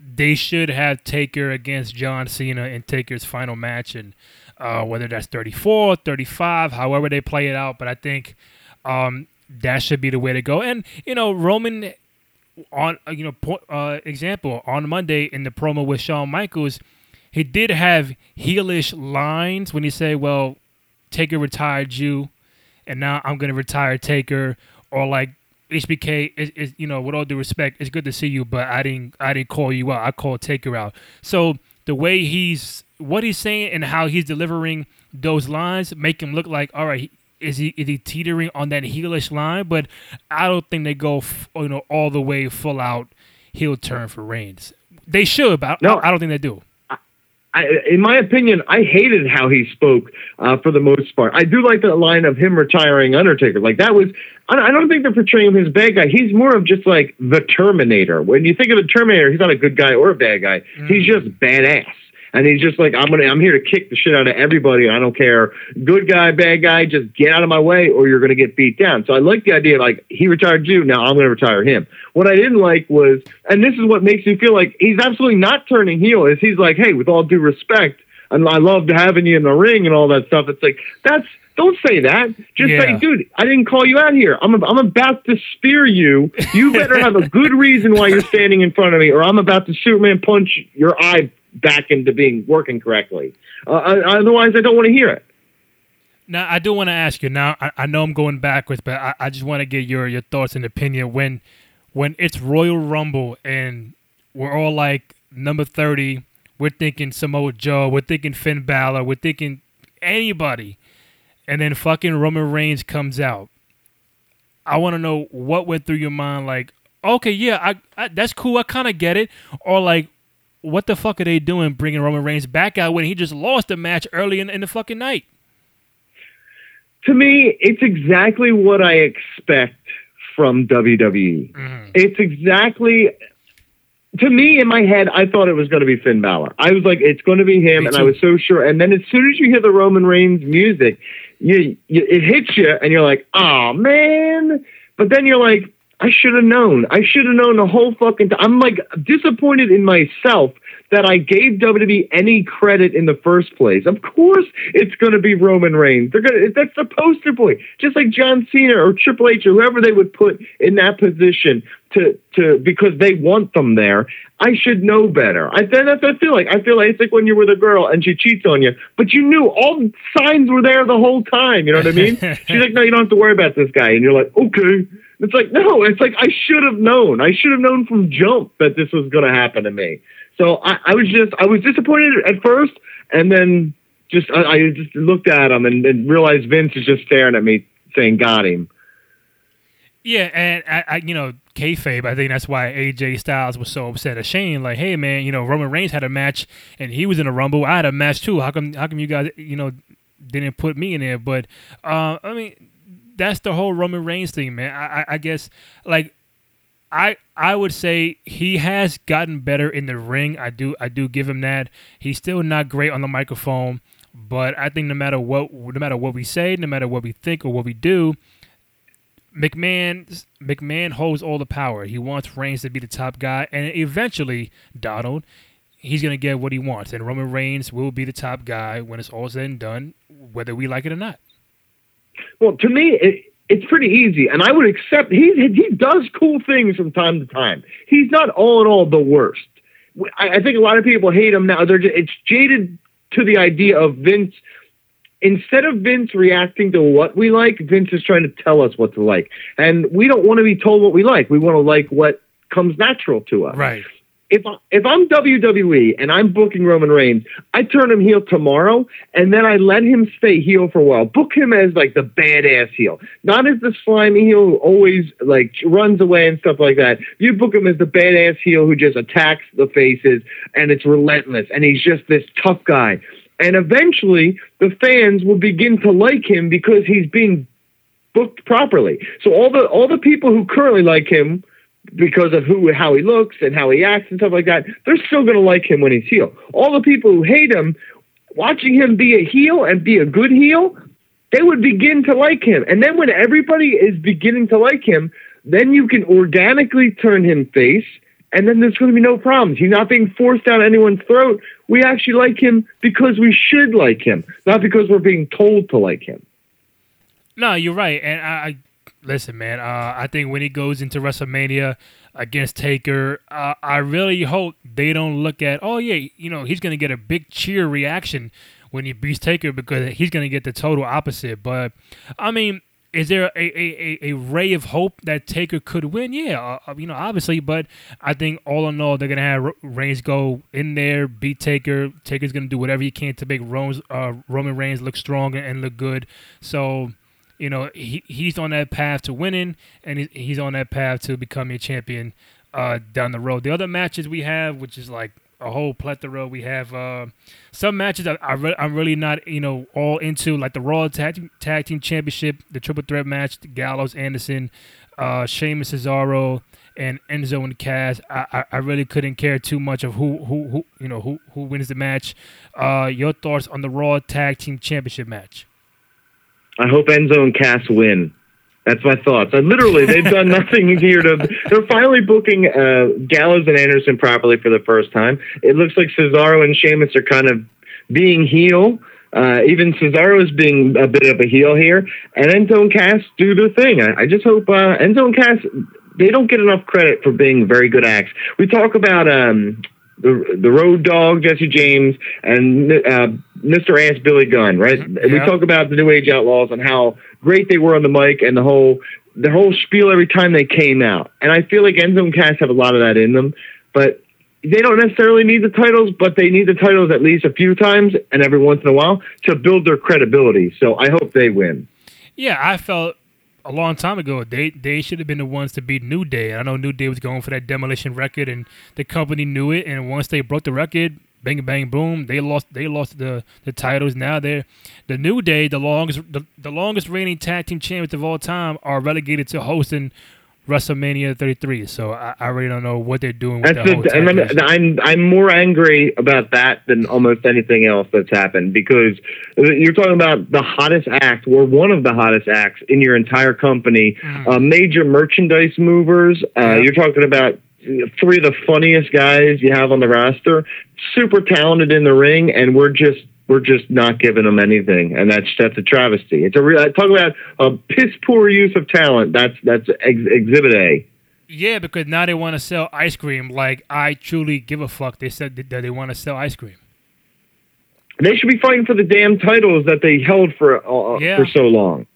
they should have Taker against John Cena in Taker's final match, and uh, whether that's 34, 35, however they play it out. But I think um, that should be the way to go. And you know, Roman on uh, you know uh, example on Monday in the promo with Shawn Michaels, he did have heelish lines when he said, "Well, Taker retired you, and now I'm gonna retire Taker," or like HBK is, is you know with all due respect, it's good to see you, but I didn't I didn't call you out. I called Taker out. So the way he's what he's saying and how he's delivering those lines make him look like all right. Is he is he teetering on that heelish line? But I don't think they go f- you know all the way full out heel turn for Reigns. They should, but No. I, I don't think they do. I, in my opinion, I hated how he spoke uh, for the most part. I do like that line of him retiring Undertaker. Like that was, I don't- think they're portraying him as a bad guy. He's more of just like the Terminator. When you think of the Terminator, he's not a good guy or a bad guy. He's just badass. And he's just like, I'm gonna, I'm here to kick the shit out of everybody. I don't care, good guy, bad guy, just get out of my way, or you're gonna get beat down. So I like the idea, like he retired you, now I'm gonna retire him. What I didn't like was, and this is what makes me feel like he's absolutely not turning heel. Is he's like, hey, with all due respect, and I loved having you in the ring and all that stuff. It's like that's don't say that. Just say, dude, I didn't call you out here. I'm I'm about to spear you. You better have a good reason why you're standing in front of me, or I'm about to Superman punch your eye back into being working correctly. Uh, otherwise, I don't want to hear it. Now I do want to ask you. Now I, I know I'm going backwards, but I, I just want to get your your thoughts and opinion when when it's Royal Rumble and we're all like number thirty. We're thinking Samoa Joe. We're thinking Finn Balor. We're thinking anybody, and then fucking Roman Reigns comes out. I want to know what went through your mind. Like, okay, yeah, I, I that's cool. I kind of get it. Or like, what the fuck are they doing, bringing Roman Reigns back out when he just lost the match early in, in the fucking night? To me, it's exactly what I expect from WWE. Mhm. It's exactly to me in my head. I thought it was going to be Finn Balor. I was like, it's going to be him, and I was so sure. And then as soon as you hear the Roman Reigns music, you, you it hits you, and you're like, oh man. But then you're like, I should have known. I should have known the whole fucking time. I'm like disappointed in myself that I gave WWE any credit in the first place. Of course, it's going to be Roman Reigns. They're going to. That's the poster boy, just like John Cena or Triple H or whoever they would put in that position to to because they want them there. I should know better. I that's what I feel like. I feel like it's like when you're with a girl and she cheats on you, but you knew all the signs were there the whole time. You know what I mean? *laughs* She's like, no, you don't have to worry about this guy, and you're like, okay. It's like no, it's like I should have known. I should have known from jump that this was going to happen to me. So I, I, was just I was disappointed at first, and then just I, I just looked at him and, and, realized Vince is just staring at me, saying, "Got him." Yeah, and I, I, you know, kayfabe. I think that's why AJ Styles was so upset at Shane. Like, hey man, you know, Roman Reigns had a match and he was in a Rumble. I had a match too. How come? How come you guys, you know, didn't put me in there? But uh, I mean, that's the whole Roman Reigns thing, man. I, I guess like I I would say he has gotten better in the ring. I do I do give him that. He's still not great on the microphone, but I think no matter what no matter what we say, no matter what we think or what we do, McMahon McMahon holds all the power. He wants Reigns to be the top guy, and eventually, Donald, he's gonna get what he wants, and Roman Reigns will be the top guy when it's all said and done, whether we like it or not. Well, to me, it, it's pretty easy, and I would accept he he does cool things from time to time. He's not all in all the worst. I, I think a lot of people hate him now. They're just, it's jaded to the idea of Vince. Instead of Vince reacting to what we like, Vince is trying to tell us what to like, and we don't want to be told what we like. We want to like what comes natural to us. Right if if I'm WWE and I'm booking Roman Reigns, I turn him heel tomorrow, and then I let him stay heel for a while. Book him as like the badass heel, not as the slimy heel who always like runs away and stuff like that. You book him as the badass heel who just attacks the faces and it's relentless, and he's just this tough guy. And eventually, the fans will begin to like him because he's being booked properly. So all the all the people who currently like him because of who how he looks and how he acts and stuff like that, they're still going to like him when he's heel. All the people who hate him, watching him be a heel and be a good heel, they would begin to like him. And then when everybody is beginning to like him, then you can organically turn him face, and then there's going to be no problems. He's not being forced down anyone's throat. We actually like him because we should like him, not because we're being told to like him. No, you're right, and I listen, man. Uh, I think when he goes into WrestleMania against Taker, uh, I really hope they don't look at, oh yeah, you know, he's gonna get a big cheer reaction when he beats Taker because he's gonna get the total opposite. But I mean, is there a, a, a, ray of hope that Taker could win? Yeah, uh, uh, you know, obviously, but I think all in all, they're gonna have Reigns go in there, beat Taker. Taker's gonna do whatever he can to make Roman, uh, Roman Reigns look strong and look good. So you know, he, he's on that path to winning, and he, he's on that path to becoming a champion uh, down the road. The other matches we have, which is like a whole plethora, we have uh, some matches I, I re- I'm really not, you know, all into, like the Raw Tag, Tag Team Championship, the Triple Threat match, Gallows, Anderson, uh, Sheamus, Cesaro, and Enzo and Cass. I, I, I, really couldn't care too much of who who who you know who who wins the match. Uh, your thoughts on the Raw Tag Team Championship match? I hope Enzo and Cass win. That's my thoughts. I literally, they've done *laughs* nothing here to. They're finally booking uh, Gallows and Anderson properly for the first time. It looks like Cesaro and Sheamus are kind of being heel. Uh, even Cesaro is being a bit of a heel here, and Enzo and Cass do their thing. I, I just hope uh, Enzo and Cass they don't get enough credit for being very good acts. We talk about um, the the Road Dog Jesse James and uh, Mr. Ass Billy Gunn, right? Yeah. We talk about the New Age Outlaws and how great they were on the mic and the whole the whole spiel every time they came out. And I feel like Enzo and Cass have a lot of that in them, but they don't necessarily need the titles, but they need the titles at least a few times and every once in a while to build their credibility. So I hope they win. Yeah, I felt a long time ago, they they should have been the ones to beat New Day. I know New Day was going for that demolition record, and the company knew it. And once they broke the record, bang bang boom, they lost they lost the, the titles. Now they're the New Day, the longest the, the longest reigning tag team champions of all time, are relegated to hosting WrestleMania 33. So I, I really don't know what they're doing with That's the whole and I'm. I'm I'm more angry about that than almost anything else that's happened because you're talking about the hottest act or one of the hottest acts in your entire company, Mm. uh, major merchandise movers. Uh, Yeah. You're talking about three of the funniest guys you have on the roster, super talented in the ring, and we're just we're just not giving them anything, and that's that's a travesty. It's a real talk about a piss poor use of talent. That's that's ex- Exhibit A. Yeah, because now they want to sell ice cream. Like I truly give a fuck. They said that they want to sell ice cream. They should be fighting for the damn titles that they held for uh, Yeah. for so long.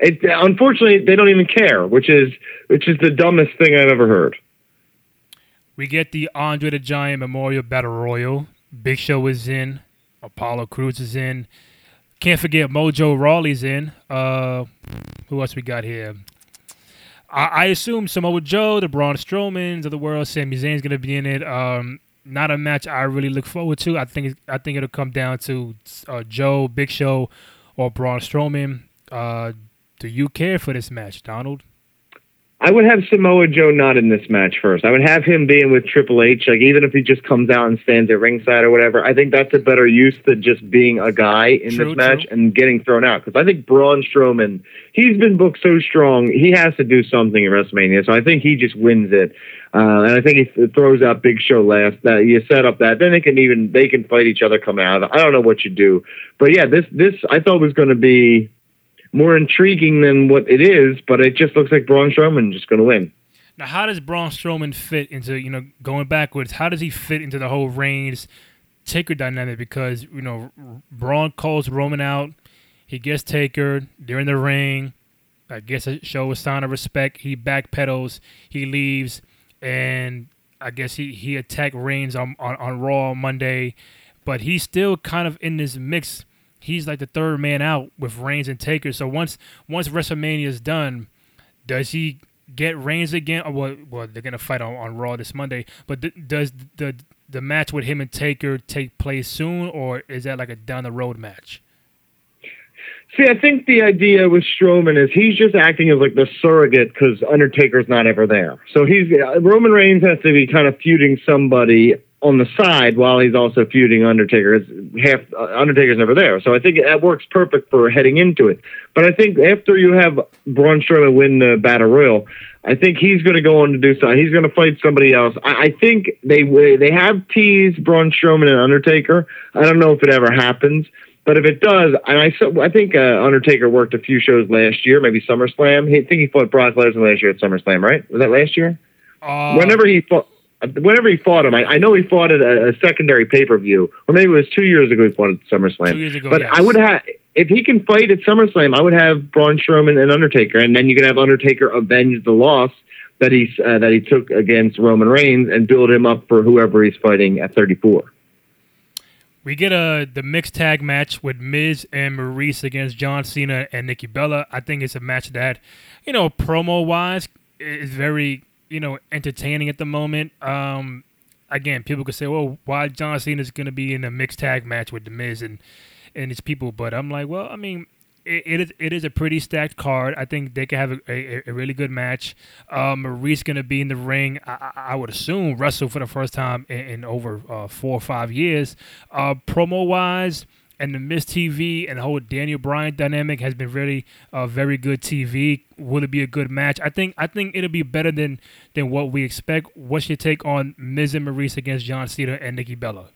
It, unfortunately, they don't even care, which is which is the dumbest thing I've ever heard. We get the Andre the Giant Memorial Battle Royal. Big Show is in. Apollo Crews is in. Can't forget Mojo Rawley's in. Uh, who else we got here? I, I assume Samoa Joe, the Braun Strowmans of the world, Sami Zayn's gonna be in it. Um, not a match I really look forward to. I think I think it'll come down to uh, Joe, Big Show, or Braun Strowman. Uh, do you care for this match, Donald? I would have Samoa Joe not in this match first. I would have him being with Triple H, like even if he just comes out and stands at ringside or whatever. I think that's a better use than just being a guy in True, this match true. and getting thrown out. Because I think Braun Strowman, he's been booked so strong, he has to do something in WrestleMania. So I think he just wins it, uh, and I think he throws out Big Show last. That you set up that, then they can even they can fight each other coming out. I don't know what you do, but yeah, this this I thought was going to be more intriguing than what it is, but it just looks like Braun Strowman just going to win. Now, how does Braun Strowman fit into you know going backwards? How does he fit into the whole Reigns Taker dynamic? Because you know Braun calls Roman out, he gets Taker during the ring. I guess it show a sign of respect. He backpedals, he leaves, and I guess he he attacked Reigns on on, on Raw Monday, but he's still kind of in this mix. He's like the third man out with Reigns and Taker. So once once WrestleMania is done, does he get Reigns again? Or well, well, they're gonna fight on, on Raw this Monday. But th- does the the match with him and Taker take place soon, or is that like a down the road match? See, I think the idea with Strowman is he's just acting as like the surrogate because Undertaker's not ever there. So he's uh, Roman Reigns has to be kind of feuding somebody on the side while he's also feuding Undertaker. It's half uh, Undertaker's never there, so I think that works perfect for heading into it. But I think after you have Braun Strowman win the Battle Royal, I think he's going to go on to do something. He's going to fight somebody else. I, I think they they have teased Braun Strowman and Undertaker. I don't know if it ever happens. But if it does, and I so I think uh, Undertaker worked a few shows last year, maybe SummerSlam. He, I think he fought Brock Lesnar last year at SummerSlam, right? Was that last year? Uh, whenever he fought, whenever he fought him, I, I know he fought at a, a secondary pay per view, or maybe it was two years ago he fought at SummerSlam. Two years ago, but yes. I would have, if he can fight at SummerSlam, I would have Braun Strowman and Undertaker, and then you could have Undertaker avenge the loss that he uh, that he took against Roman Reigns and build him up for whoever he's fighting at 34. We get a the mixed tag match with Miz and Maryse against John Cena and Nikki Bella. I think it's a match that, you know, promo wise is very you know entertaining at the moment. Um, again, people could say, well, why John Cena is going to be in a mixed tag match with the Miz and and his people, but I'm like, well, I mean. It, it is it is a pretty stacked card. I think they could have a, a, a really good match. Um, Maryse going to be in the ring. I, I I would assume wrestle for the first time in, in over uh, four or five years. Uh, promo wise, and the MizTV and the whole Daniel Bryan dynamic has been really uh, very good TV. Will it be a good match? I think I think it'll be better than than what we expect. What's your take on Miz and Maryse against John Cena and Nikki Bella?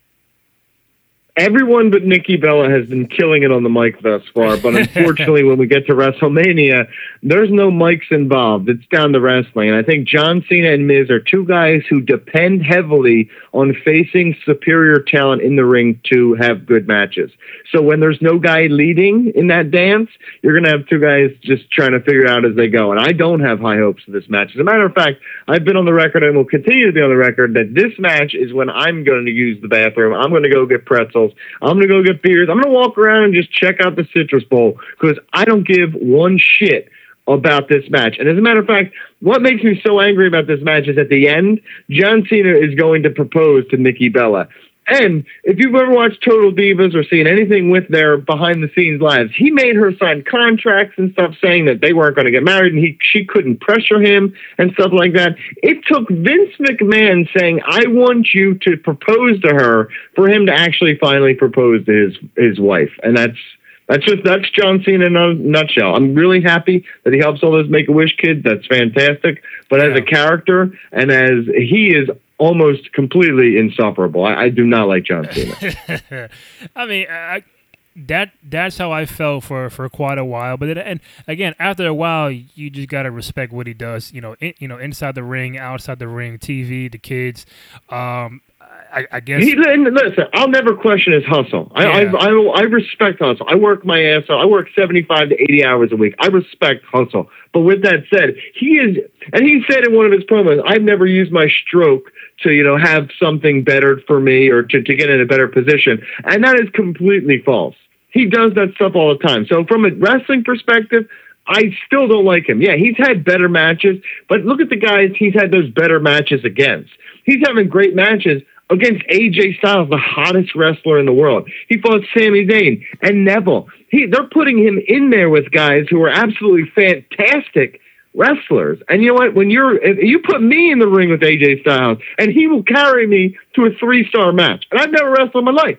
Everyone but Nikki Bella has been killing it on the mic thus far, but *laughs* unfortunately, when we get to WrestleMania, there's no mics involved. It's down to wrestling. And I think John Cena and Miz are two guys who depend heavily on facing superior talent in the ring to have good matches. So when there's no guy leading in that dance, you're going to have two guys just trying to figure it out as they go. And I don't have high hopes for this match. As a matter of fact, I've been on the record and will continue to be on the record that this match is when I'm going to use the bathroom. I'm going to go get pretzels. I'm going to go get beers. I'm going to walk around and just check out the Citrus Bowl because I don't give one shit about this match. And as a matter of fact, what makes me so angry about this match is at the end, John Cena is going to propose to Nikki Bella. And if you've ever watched Total Divas or seen anything with their behind the scenes lives, he made her sign contracts and stuff saying that they weren't going to get married and he she couldn't pressure him and stuff like that. It took Vince McMahon saying, "I want you to propose to her" for him to actually finally propose to his his wife. And that's that's just that's John Cena in a nutshell. I'm really happy that he helps all those Make a Wish kids. That's fantastic. But as a character and as he is almost completely insufferable. I, I do not like John Cena. *laughs* I mean, I, that that's how I felt for, for quite a while. But then, and again, after a while, you just gotta respect what he does. You know, in, you know, inside the ring, outside the ring, TV, the kids. Um, I, I guess. He, listen, I'll never question his hustle. I, yeah. I, I, I respect hustle. I work my ass off. I work 75 to 80 hours a week. I respect hustle. But with that said, he is, and he said in one of his promos, I've never used my stroke to, you know, have something better for me or to, to get in a better position. And that is completely false. He does that stuff all the time. So from a wrestling perspective, I still don't like him. Yeah, he's had better matches, but look at the guys he's had those better matches against. He's having great matches against AJ Styles, the hottest wrestler in the world. He fought Sami Zayn and Neville. He, they're putting him in there with guys who are absolutely fantastic wrestlers. And you know what? When you're, you put me in the ring with AJ Styles, and he will carry me to a three star match. And I've never wrestled in my life.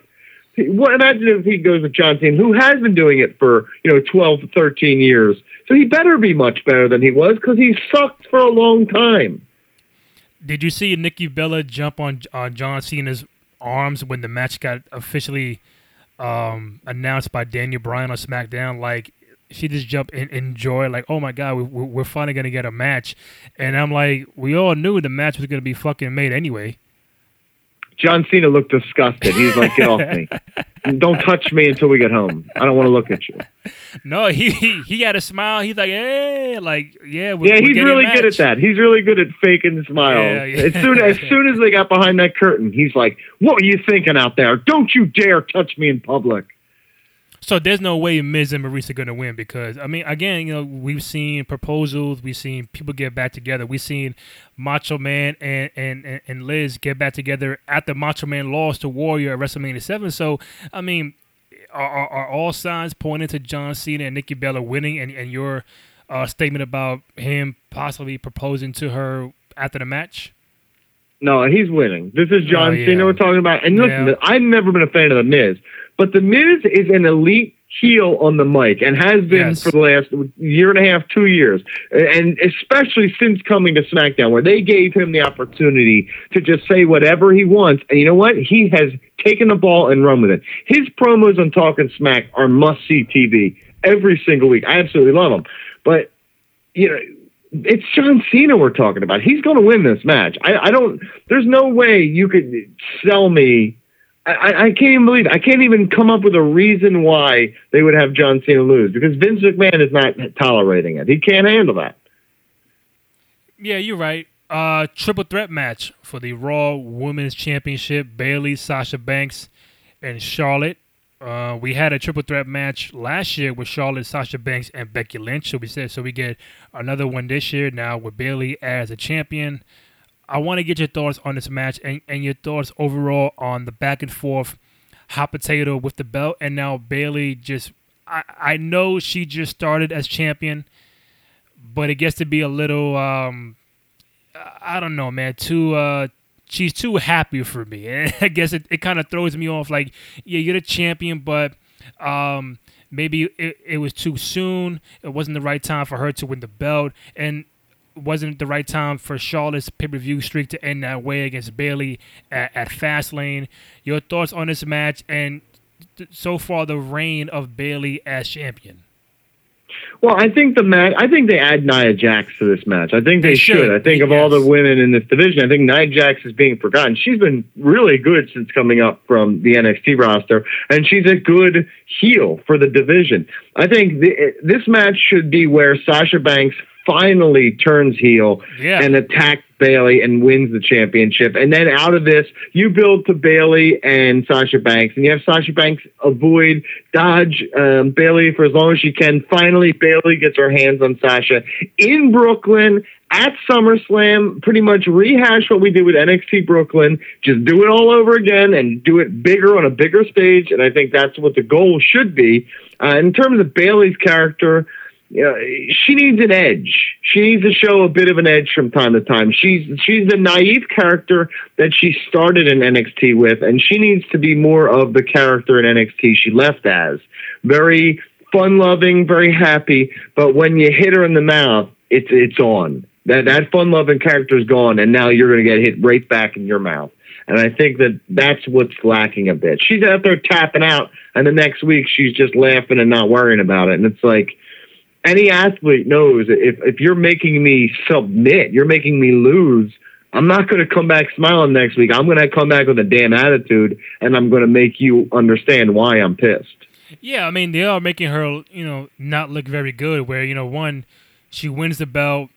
Well, imagine if he goes with John Cena, who has been doing it for you know 12 13 years. So he better be much better than he was because he sucked for a long time. Did you see Nikki Bella jump on on John Cena's arms when the match got officially um, announced by Daniel Bryan on SmackDown? Like she just jumped in, in joy, like, oh my god, we, we're finally gonna get a match. And I'm like, we all knew the match was gonna be fucking made anyway. John Cena looked disgusted. He's like, "Get off me! *laughs* Don't touch me until we get home. I don't want to look at you." No, he he, he had a smile. He's like, "Hey, like, yeah, we're, yeah." He's we're really good at that. He's really good at faking smiles. Yeah, yeah. As soon as *laughs* soon as they got behind that curtain, he's like, "What were you thinking out there? Don't you dare touch me in public." So there's no way Miz and Maryse are going to win because I mean, again, you know, we've seen proposals, we've seen people get back together, we've seen Macho Man and and and Liz get back together after Macho Man lost to Warrior at WrestleMania Seven. So I mean, are, are, are all signs pointing to John Cena and Nikki Bella winning? And and your uh, statement about him possibly proposing to her after the match? No, he's winning. This is John oh, yeah. Cena we're talking about. And listen, yeah. I've never been a fan of The Miz. But The Miz is an elite heel on the mic and has been yes. for the last year and a half, two years. And especially since coming to SmackDown, where they gave him the opportunity to just say whatever he wants. And you know what? He has taken the ball and run with it. His promos on Talking Smack are must see TV every single week. I absolutely love them. But, you know, it's John Cena we're talking about. He's going to win this match. I, I don't. There's no way you could sell me I, I, can't even believe. I can't even come up with a reason why they would have John Cena lose because Vince McMahon is not tolerating it. He can't handle that. Yeah, you're right. Uh, triple threat match for the Raw Women's Championship: Bayley, Sasha Banks, and Charlotte. Uh, we had a triple threat match last year with Charlotte, Sasha Banks, and Becky Lynch. So we said so we get another one this year now with Bayley as a champion. I want to get your thoughts on this match and, and your thoughts overall on the back and forth hot potato with the belt. And now Bayley just, I, I know she just started as champion, but it gets to be a little, um, I don't know, man, too, uh, she's too happy for me. And *laughs* I guess it, it kind of throws me off like, yeah, you're the champion, but um, maybe it, it was too soon. It wasn't the right time for her to win the belt. And wasn't the right time for Charlotte's pay per view streak to end that way against Bayley at, at Fastlane. Your thoughts on this match and th- so far the reign of Bayley as champion? Well, I think the match. I think they add Nia Jax to this match. I think they, they should. should. I think of yes. all the women in this division, I think Nia Jax is being forgotten. She's been really good since coming up from the NXT roster, and she's a good heel for the division. I think the, this match should be where Sasha Banks finally turns heel yeah. and attacks Bayley and wins the championship. And then out of this, you build to Bayley and Sasha Banks, and you have Sasha Banks avoid, dodge um, Bayley for as long as she can. Finally, Bayley gets her hands on Sasha in Brooklyn at SummerSlam, pretty much rehash what we did with NXT Brooklyn, just do it all over again and do it bigger on a bigger stage. And I think that's what the goal should be. Uh, in terms of Bayley's character, you know, she needs an edge. She needs to show a bit of an edge from time to time. She's she's the naive character that she started in NXT with, and she needs to be more of the character in NXT she left as. Very fun loving, very happy, but when you hit her in the mouth, it's it's on. That that fun loving character is gone, and now you're going to get hit right back in your mouth. And I think that that's what's lacking a bit. She's out there tapping out, and the next week she's just laughing and not worrying about it. And it's like any athlete knows if if you're making me submit, you're making me lose. I'm not going to come back smiling next week. I'm going to come back with a damn attitude, and I'm going to make you understand why I'm pissed. Yeah, I mean they are making her, you know, not look very good. Where you know, one, she wins the belt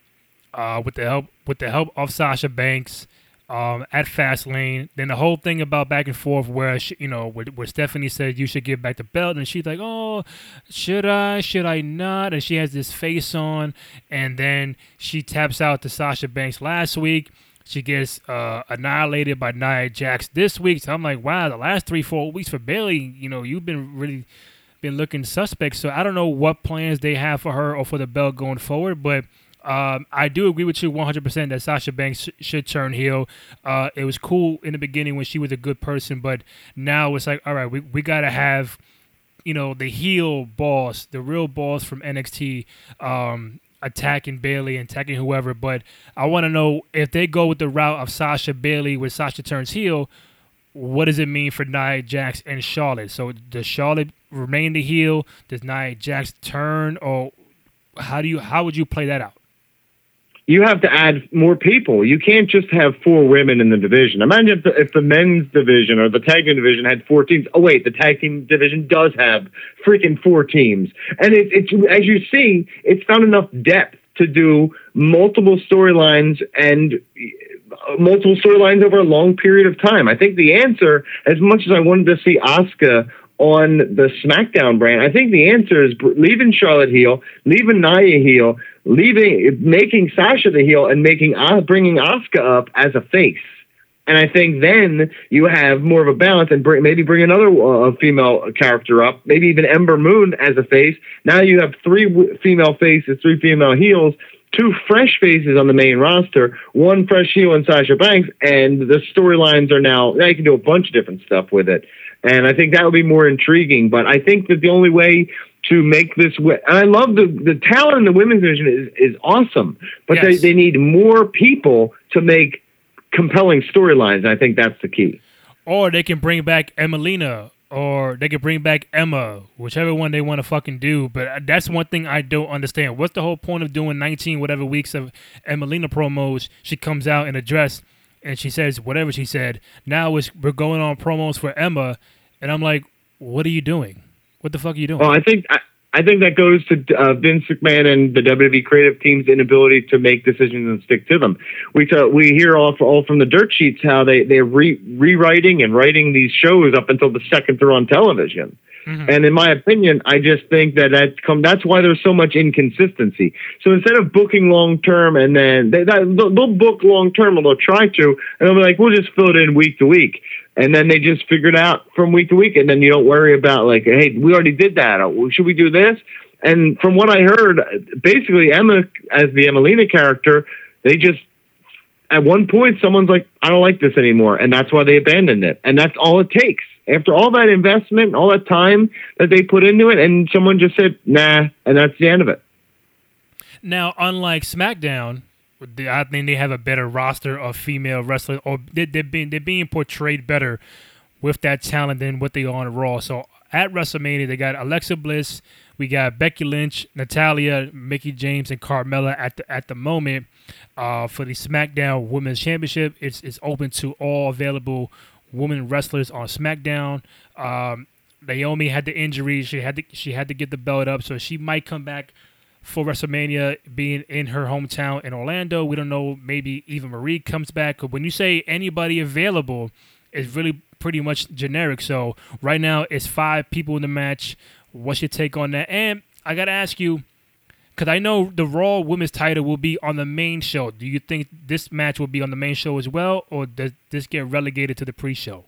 uh, with the help with the help of Sasha Banks um, at Fastlane. Then the whole thing about back and forth, where she, you know, where, where, Stephanie said you should give back the belt, and she's like, "Oh, should I? Should I not?" And she has this face on, and then she taps out to Sasha Banks last week. She gets uh, annihilated by Nia Jax this week. So I'm like, wow, the last three, four weeks for Bayley, you know, you've been really been looking suspect. So I don't know what plans they have for her or for the belt going forward, but um, I do agree with you 100% that Sasha Banks sh- should turn heel. Uh, it was cool in the beginning when she was a good person, but now it's like, all right, we, we got to have, you know, the heel boss, the real boss from NXT, um, attacking Bayley and attacking whoever. But I want to know if they go with the route of Sasha Bayley, where Sasha turns heel, what does it mean for Nia Jax and Charlotte? So does Charlotte remain the heel? Does Nia Jax turn, or how do you how would you play that out? You have to add more people. You can't just have four women in the division. Imagine if the, if the men's division or the tag team division had four teams. Oh wait, the tag team division does have freaking four teams, and it, it's as you see, it's not enough depth to do multiple storylines and uh, multiple storylines over a long period of time. I think the answer, as much as I wanted to see Asuka on the SmackDown brand, I think the answer is leaving Charlotte heel, leaving Nia heel, leaving making Sasha the heel, and making uh, bringing Asuka up as a face. And I think then you have more of a balance and bring, maybe bring another uh, female character up, maybe even Ember Moon as a face. Now you have three w- female faces, three female heels, two fresh faces on the main roster, one fresh heel in Sasha Banks, and the storylines are now, now you can do a bunch of different stuff with it. And I think that would be more intriguing. But I think that the only way to make this, and I love the, the talent in the women's division is, is awesome, but yes. they, they need more people to make compelling storylines. I think that's the key. Or they can bring back Emmalina or they can bring back Emma, whichever one they want to fucking do. But that's one thing I don't understand. What's the whole point of doing 19 whatever weeks of Emmalina promos? She comes out in a dress and she says whatever she said. Now we're going on promos for Emma, and I'm like, what are you doing? What the fuck are you doing? Well, I think I, I think that goes to uh, Vince McMahon and the WWE creative team's inability to make decisions and stick to them. We t- we hear all, all from the dirt sheets how they they're re- rewriting and writing these shows up until the second they're on television. Mm-hmm. And in my opinion, I just think that that's come. That's why there's so much inconsistency. So instead of booking long term, and then they, they'll, they'll book long term, or they'll try to, and they'll be like, we'll just fill it in week to week, and then they just figure it out from week to week, and then you don't worry about like, hey, we already did that. Uh, should we do this? And from what I heard, basically Emma as the Emmalina character, they just at one point someone's like, I don't like this anymore, and that's why they abandoned it. And that's all it takes after all that investment, all that time that they put into it, and someone just said, nah, and that's the end of it. Now, unlike SmackDown, I think they have a better roster of female wrestlers, or they're, they're, being, they're being portrayed better with that talent than what they are on Raw. So at WrestleMania, they got Alexa Bliss, we got Becky Lynch, Natalya, Mickie James, and Carmella at the at the moment uh, for the SmackDown Women's Championship. It's it's open to all available women wrestlers on SmackDown. Um, Naomi had the injury; she had to she had to get the belt up, so she might come back for WrestleMania, being in her hometown in Orlando. We don't know. Maybe Eva Marie comes back. When you say anybody available, it's really pretty much generic. So right now, it's five people in the match. What's your take on that? And I gotta ask you, Because I know the Raw Women's title will be on the main show. Do you think this match will be on the main show as well, or does this get relegated to the pre-show?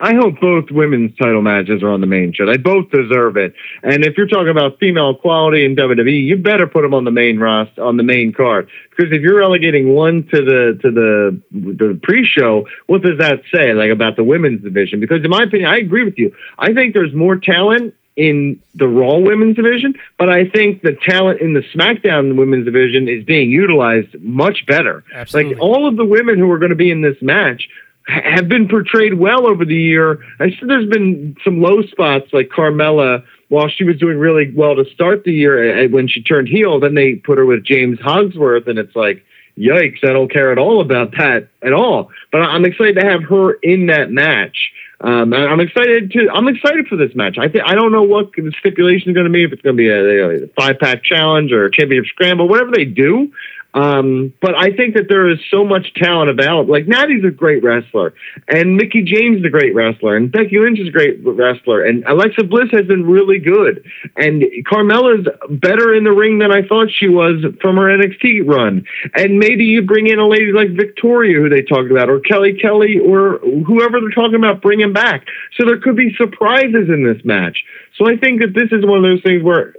I hope both women's title matches are on the main show. They both deserve it. And if you're talking about female equality in WWE, you better put them on the main roster, on the main card. Because if you're relegating one to the to the the pre-show, what does that say like about the women's division? Because in my opinion, I agree with you. I think there's more talent in the Raw women's division, but I think the talent in the SmackDown women's division is being utilized much better. Absolutely. Like all of the women who are going to be in this match have been portrayed well over the year. I said there's been some low spots like Carmella. While she was doing really well to start the year, when she turned heel, then they put her with James Ellsworth, and it's like, yikes! I don't care at all about that at all. But I'm excited to have her in that match. Um, I'm excited to. I'm excited for this match. I think I don't know what the stipulation is going to be. If it's going to be a, a five pack challenge or a championship scramble, whatever they do. Um, but I think that there is so much talent available. Like Natty's a great wrestler, and Mickie James is a great wrestler, and Becky Lynch is a great wrestler, and Alexa Bliss has been really good, and Carmella's better in the ring than I thought she was from her NXT run. And maybe you bring in a lady like Victoria, who they talked about, or Kelly Kelly, or whoever they're talking about bringing back. So there could be surprises in this match. So I think that this is one of those things where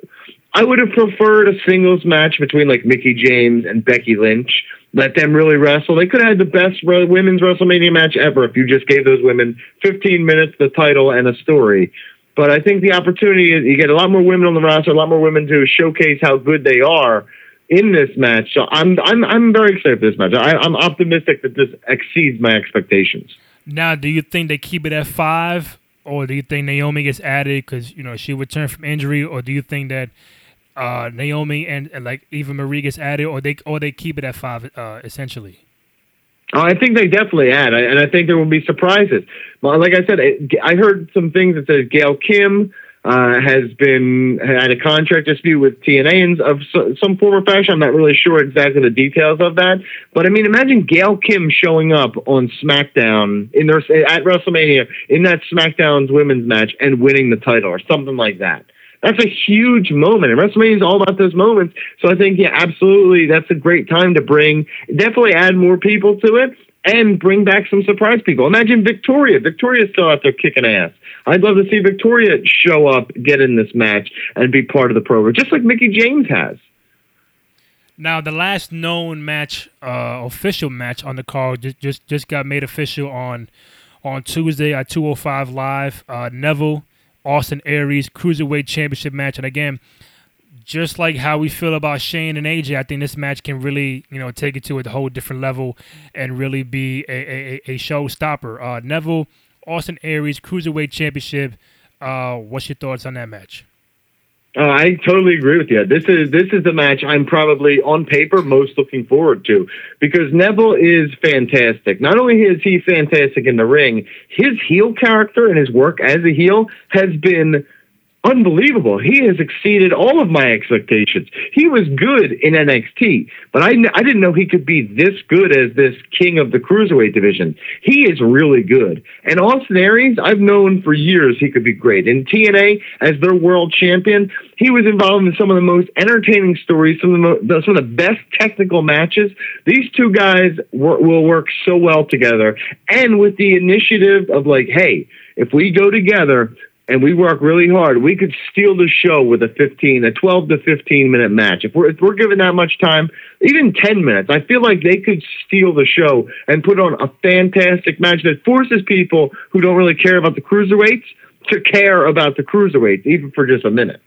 I would have preferred a singles match between like Mickie James and Becky Lynch. Let them really wrestle. They could have had the best women's WrestleMania match ever if you just gave those women 15 minutes, the title, and a story. But I think the opportunity is you get a lot more women on the roster, a lot more women to showcase how good they are in this match. So I'm I'm I'm very excited for this match. I, I'm optimistic that this exceeds my expectations. Now, do you think they keep it at five, or do you think Naomi gets added because you know she returned from injury, or do you think that uh, Naomi and, and, like Eva Marie gets added, or they or they keep it at five uh, essentially? Oh, I think they definitely add, and I think there will be surprises. Like I said, I heard some things that says Gail Kim uh, has been had a contract dispute with TNA of some form or fashion. I'm not really sure exactly the details of that, but I mean, imagine Gail Kim showing up on SmackDown in their at WrestleMania in that SmackDown's women's match and winning the title or something like that that's a huge moment. And WrestleMania is all about those moments. So I think, yeah, absolutely, that's a great time to bring, definitely add more people to it and bring back some surprise people. Imagine Victoria. Victoria's still out there kicking ass. I'd love to see Victoria show up, get in this match, and be part of the program, just like Mickie James has. Now, the last known match, uh, official match on the card, just just just got made official on on Tuesday at 205 Live. Uh, Neville Austin Aries Cruiserweight Championship match. And again, just like how we feel about Shane and AJ, I think this match can really, you know, take it to a whole different level and really be a, a, a showstopper. Uh, Neville, Austin Aries Cruiserweight Championship. Uh, what's your thoughts on that match? Uh, I totally agree with you. This is this is the match I'm probably on paper most looking forward to because Neville is fantastic. Not only is he fantastic in the ring, his heel character and his work as a heel has been unbelievable. He has exceeded all of my expectations. He was good in NXT, but I, I didn't know he could be this good as this king of the cruiserweight division. He is really good. And Austin Aries, I've known for years he could be great. In TNA, as their world champion, he was involved in some of the most entertaining stories, some of the, some of the best technical matches. These two guys will work so well together. And with the initiative of like, hey, if we go together, and we work really hard, we could steal the show with a 15, a 12 to 15 minute match. If we're, if we're given that much time, even 10 minutes, I feel like they could steal the show and put on a fantastic match that forces people who don't really care about the cruiserweights to care about the cruiserweights, even for just a minute.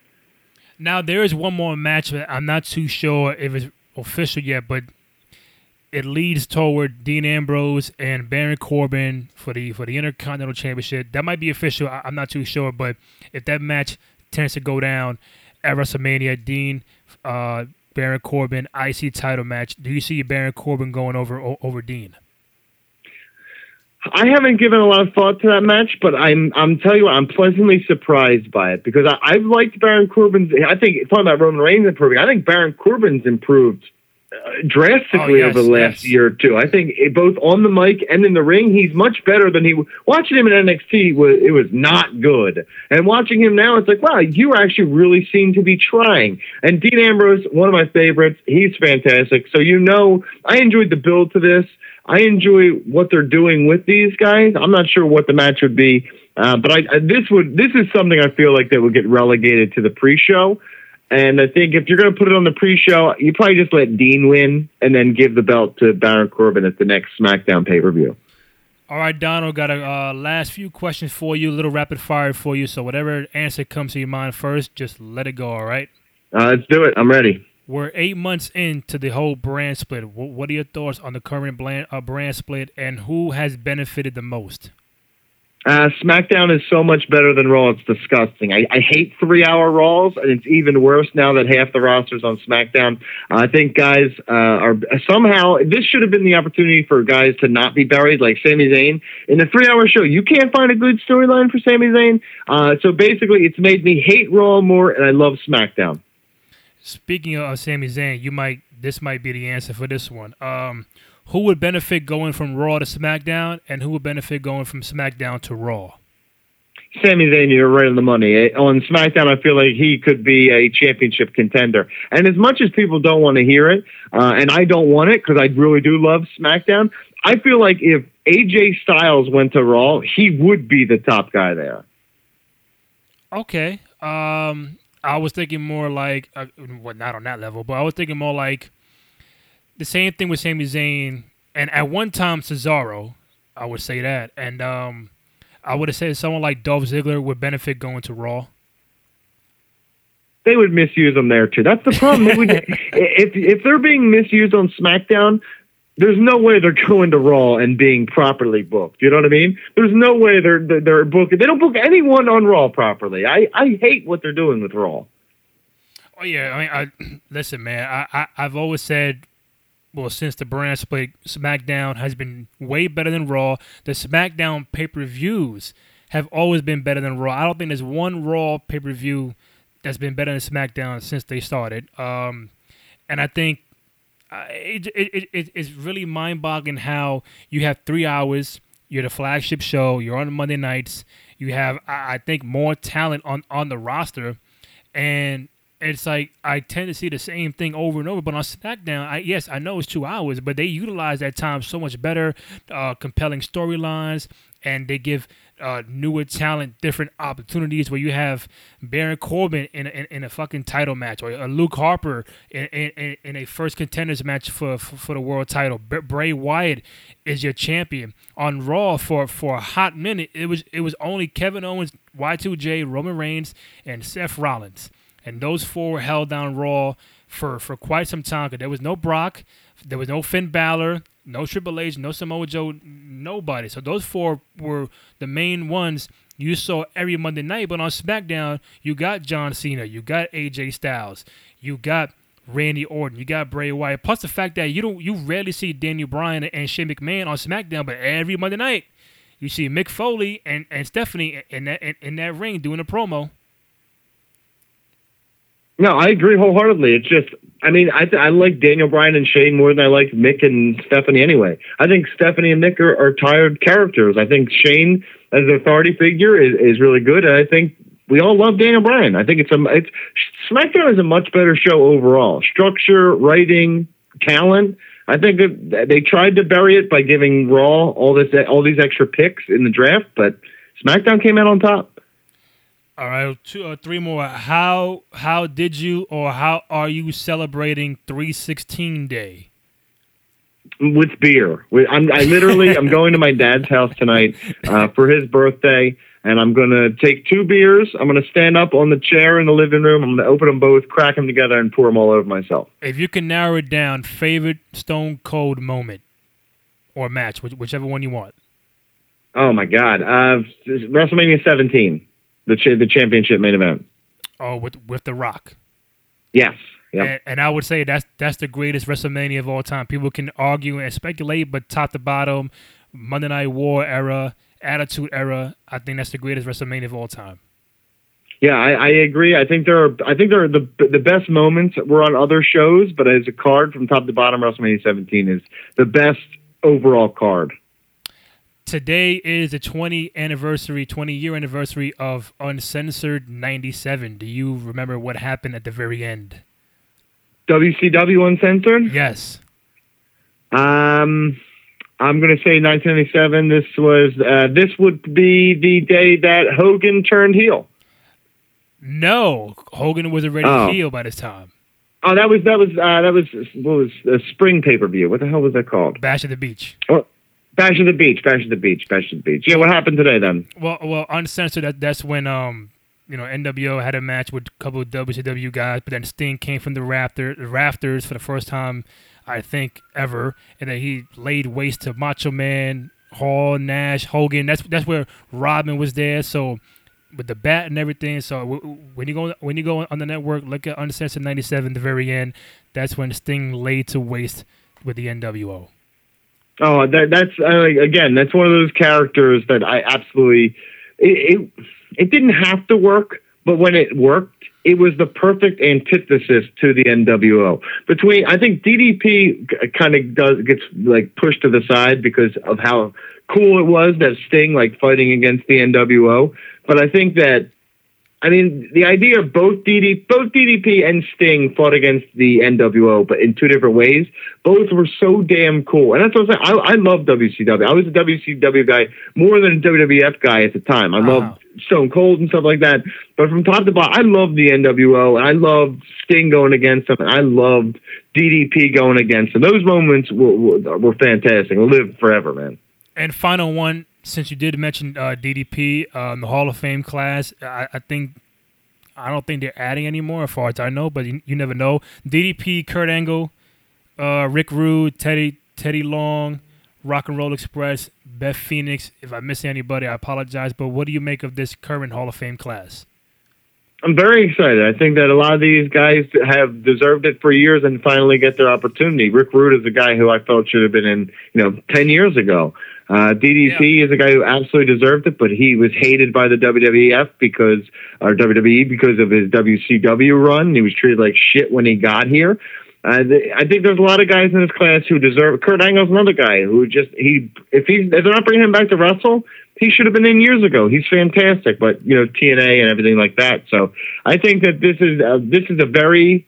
Now, there is one more match that I'm not too sure if it's official yet, but it leads toward Dean Ambrose and Baron Corbin for the for the Intercontinental Championship. That might be official. I, am not too sure, but if that match tends to go down at WrestleMania, Dean, uh, Baron Corbin IC title match. Do you see Baron Corbin going over over Dean? I haven't given a lot of thought to that match, but I'm I'm telling you what, I'm pleasantly surprised by it because I, have liked Baron Corbin's. I think talking about Roman Reigns improving. I think Baron Corbin's improved drastically Oh, yes, over the last yes. year or two. I think it, both on the mic and in the ring, he's much better than he. Was. Watching him in NXT was it was not good, and watching him now, it's like wow, you actually really seem to be trying. And Dean Ambrose, one of my favorites, he's fantastic. So you know, I enjoyed the build to this. I enjoy what they're doing with these guys. I'm not sure what the match would be, uh, but I, I this would this is something I feel like that would get relegated to the pre-show. And I think if you're going to put it on the pre-show, you probably just let Dean win and then give the belt to Baron Corbin at the next SmackDown pay-per-view. All right, Donald, got a uh, last few questions for you, a little rapid fire for you. So whatever answer comes to your mind first, just let it go. All right. Uh, let's do it. I'm ready. We're eight months into the whole brand split. What are your thoughts on the current brand, uh, brand split, and who has benefited the most? Uh, SmackDown is so much better than Raw. It's disgusting. I, I hate three-hour Raws, and it's even worse now that half the roster's on SmackDown. I think guys uh, are somehow this should have been the opportunity for guys to not be buried, like Sami Zayn. In a three-hour show, you can't find a good storyline for Sami Zayn. Uh, so basically, it's made me hate Raw more, and I love SmackDown. Speaking of Sami Zayn, you might this might be the answer for this one. Um, who would benefit going from Raw to SmackDown, and who would benefit going from SmackDown to Raw? Sami Zayn, you're right on the money. Eh, On SmackDown, I feel like he could be a championship contender. And as much as people don't want to hear it, uh, and I don't want it because I really do love SmackDown, I feel like if AJ Styles went to Raw, he would be the top guy there. Okay. Um, I was thinking more like, uh, well, not on that level, but I was thinking more like the same thing with Sami Zayn, and at one time Cesaro, I would say that, and um, I would have said someone like Dolph Ziggler would benefit going to Raw. They would misuse them there too. That's the problem. Would- *laughs* if if they're being misused on SmackDown, there's no way they're going to Raw and being properly booked. You know what I mean? There's no way they're they're, they're booking. They don't book anyone on Raw properly. I I hate what they're doing with Raw. Oh yeah, I mean, I, listen, man. I, I I've always said, well, since the brand split, SmackDown has been way better than Raw. The SmackDown pay per views have always been better than Raw. I don't think there's one Raw pay per view that's been better than SmackDown since they started. Um, and I think uh, it, it, it it's really mind boggling how you have three hours. You're the flagship show. You're on Monday nights. You have, I I think, more talent on on the roster, and it's like I tend to see the same thing over and over. But on SmackDown, I yes, I know it's two hours, but they utilize that time so much better, uh, compelling storylines, and they give uh, newer talent different opportunities. Where you have Baron Corbin in a, in, in a fucking title match, or a Luke Harper in, in, in a first contenders match for for, for the world title. B- Bray Wyatt is your champion on Raw for for a hot minute. It was it was only Kevin Owens, Y2J, Roman Reigns, and Seth Rollins and those four were held down Raw for for quite some time. Cause there was no Brock, there was no Finn Balor, no Triple H, no Samoa Joe, nobody. So those four were the main ones you saw every Monday night. But on SmackDown, you got John Cena, you got AJ Styles, you got Randy Orton, you got Bray Wyatt. Plus the fact that you don't you rarely see Daniel Bryan and Shane McMahon on SmackDown, but every Monday night you see Mick Foley and, and Stephanie in that in, in that ring doing a promo. No, I agree wholeheartedly. It's just, I mean, I th- I like Daniel Bryan and Shane more than I like Mick and Stephanie anyway. I think Stephanie and Mick are, are tired characters. I think Shane as an authority figure is, is really good, and I think we all love Daniel Bryan. I think it's a it's SmackDown is a much better show overall. Structure, writing, talent. I think that they tried to bury it by giving Raw all this all these extra picks in the draft, but SmackDown came out on top. All right, two or three more. How how did you or how are you celebrating 316 Day? with beer. I'm I literally I'm *laughs* going to my dad's house tonight uh, for his birthday, and I'm going to take two beers. I'm going to stand up on the chair in the living room. I'm going to open them both, crack them together, and pour them all over myself. If you can narrow it down, favorite Stone Cold moment or match, whichever one you want. Oh my God! Uh, WrestleMania 17, the cha- the championship main event. Oh, with with The Rock. Yes. Yep. And, and I would say that's that's the greatest WrestleMania of all time. People can argue and speculate, but top to bottom, Monday Night War era, Attitude era, I think that's the greatest WrestleMania of all time. Yeah, I, I agree. I think there are. I think there are the the best moments were on other shows, but as a card from top to bottom, WrestleMania 17 is the best overall card. Today is the 20 anniversary, 20 year anniversary of Uncensored 97. Do you remember what happened at the very end? WCW Uncensored. Yes. Um, I'm going to say 1997. This was uh, this would be the day that Hogan turned heel. No, Hogan was already Oh. heel by this time. Oh, that was that was uh, that was what was a spring pay per view. What the hell was that called? Bash at the Beach. Bash of the Beach. Bash of the Beach. Bash of the Beach. Yeah, what happened today then? Well, well, uncensored. That that's when um, you know, NWO had a match with a couple of WCW guys, but then Sting came from the rafter, the rafters for the first time, I think ever, and then he laid waste to Macho Man, Hall, Nash, Hogan. That's that's where Robin was there. So with the bat and everything. So when you go when you go on the network, look at Uncensored '97, the very end. That's when Sting laid to waste with the NWO. Oh, that that's uh, again. That's one of those characters that I absolutely. It, it it didn't have to work, but when it worked, it was the perfect antithesis to the NWO. Between I think DDP kind of does gets like pushed to the side because of how cool it was that Sting like fighting against the NWO. But I think that I mean, the idea of both DD, both DDP and Sting fought against the NWO, but in two different ways. Both were so damn cool, and that's what I'm saying. I, I love WCW. I was a WCW guy more than a WWF guy at the time. I Wow. loved Stone Cold and stuff like that. But from top to bottom, I loved the NWO, and I loved Sting going against them, and I loved DDP going against them. Those moments were, were, were fantastic. Live forever, man. And final one, since you did mention uh, DDP, um, the Hall of Fame class, I, I think I don't think they're adding anymore, as far as I know, but you, you never know. DDP, Kurt Angle, uh, Rick Rude, Teddy Teddy Long, Rock and Roll Express, Beth Phoenix. If I miss anybody, I apologize. But what do you make of this current Hall of Fame class? I'm very excited. I think that a lot of these guys have deserved it for years and finally get their opportunity. Rick Rude is a guy who I felt should have been in, you know, 10 years ago. Uh, DDP is a guy who absolutely deserved it, but he was hated by the WWF because, or WWE because of his WCW run. He was treated like shit when he got here. Uh, th- I think there's a lot of guys in this class who deserve. Kurt Angle's another guy who just he if he if they're not bringing him back to wrestle, he should have been in years ago. He's fantastic, but you know TNA and everything like that. So I think that this is uh, this is a very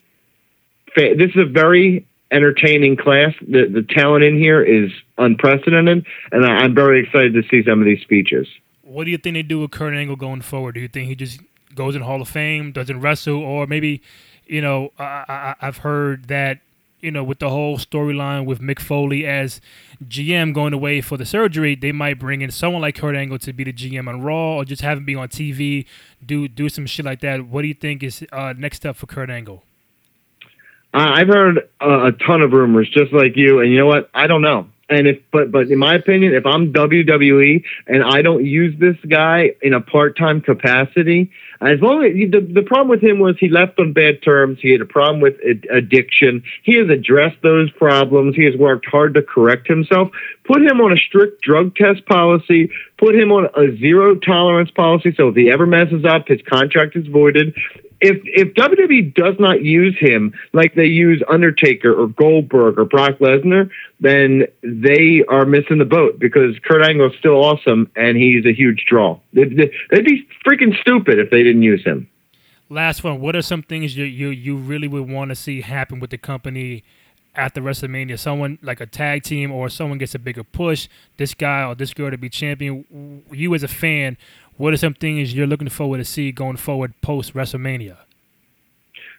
this is a very entertaining class. The the talent in here is unprecedented, and I, I'm very excited to see some of these speeches. What do you think they do with Kurt Angle going forward? Do you think he just goes in Hall of Fame, doesn't wrestle, or maybe, you know, I, I, I've heard that, you know, with the whole storyline with Mick Foley as GM going away for the surgery, they might bring in someone like Kurt Angle to be the GM on Raw, or just have him be on TV, do do some shit like that. What do you think is uh, next step for Kurt Angle? I've heard a ton of rumors, just like you, and you know what? I don't know. And if, but, but in my opinion, if I'm WWE and I don't use this guy in a part-time capacity, as long as the the problem with him was he left on bad terms. He had a problem with ad- addiction. He has addressed those problems. He has worked hard to correct himself. Put him on a strict drug test policy. Put him on a zero tolerance policy. So if he ever messes up, his contract is voided if if WWE does not use him like they use Undertaker or Goldberg or Brock Lesnar, then they are missing the boat because Kurt Angle is still awesome and he's a huge draw. They'd, they'd be freaking stupid if they didn't use him. Last one. What are some things you you, you really would want to see happen with the company after WrestleMania? Someone like a tag team or someone gets a bigger push. This guy or this girl to be champion. You as a fan, what are some things you're looking forward to see going forward post WrestleMania?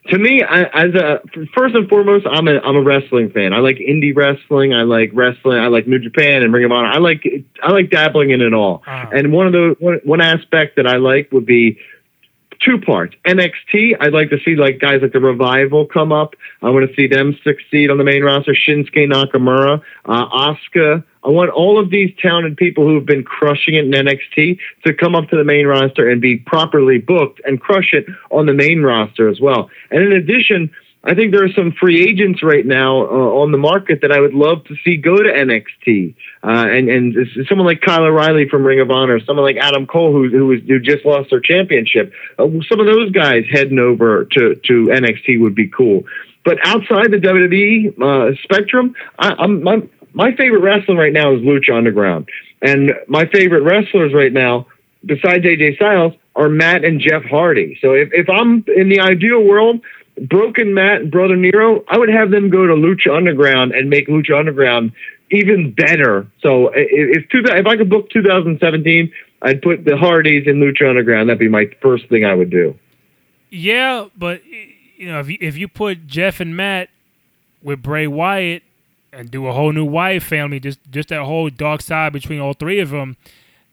To me, I, as a first and foremost, I'm a I'm a wrestling fan. I like indie wrestling. I like wrestling. I like New Japan and Ring of Honor. I like I like dabbling in it all. Uh-huh. And one of the one, one aspect that I like would be two parts. NXT, I'd like to see like guys like the Revival come up. I want to see them succeed on the main roster. Shinsuke Nakamura, uh, Asuka. I want all of these talented people who have been crushing it in NXT to come up to the main roster and be properly booked and crush it on the main roster as well. And in addition, I think there are some free agents right now uh, on the market that I would love to see go to NXT. Uh, and and someone like Kyle O'Reilly from Ring of Honor, someone like Adam Cole who who, just lost their championship. Uh, some of those guys heading over to to NXT would be cool. But outside the WWE uh, spectrum, I, I'm my my favorite wrestling right now is Lucha Underground, and my favorite wrestlers right now, besides AJ Styles, are Matt and Jeff Hardy. So if, if I'm in the ideal world, Broken Matt and Brother Nero, I would have them go to Lucha Underground and make Lucha Underground even better. So if if I could book 2017, I'd put the Hardys in Lucha Underground. That'd be my first thing I would do. Yeah, but you know, if you, if you put Jeff and Matt with Bray Wyatt and do a whole new Wyatt family, just just that whole dark side between all three of them,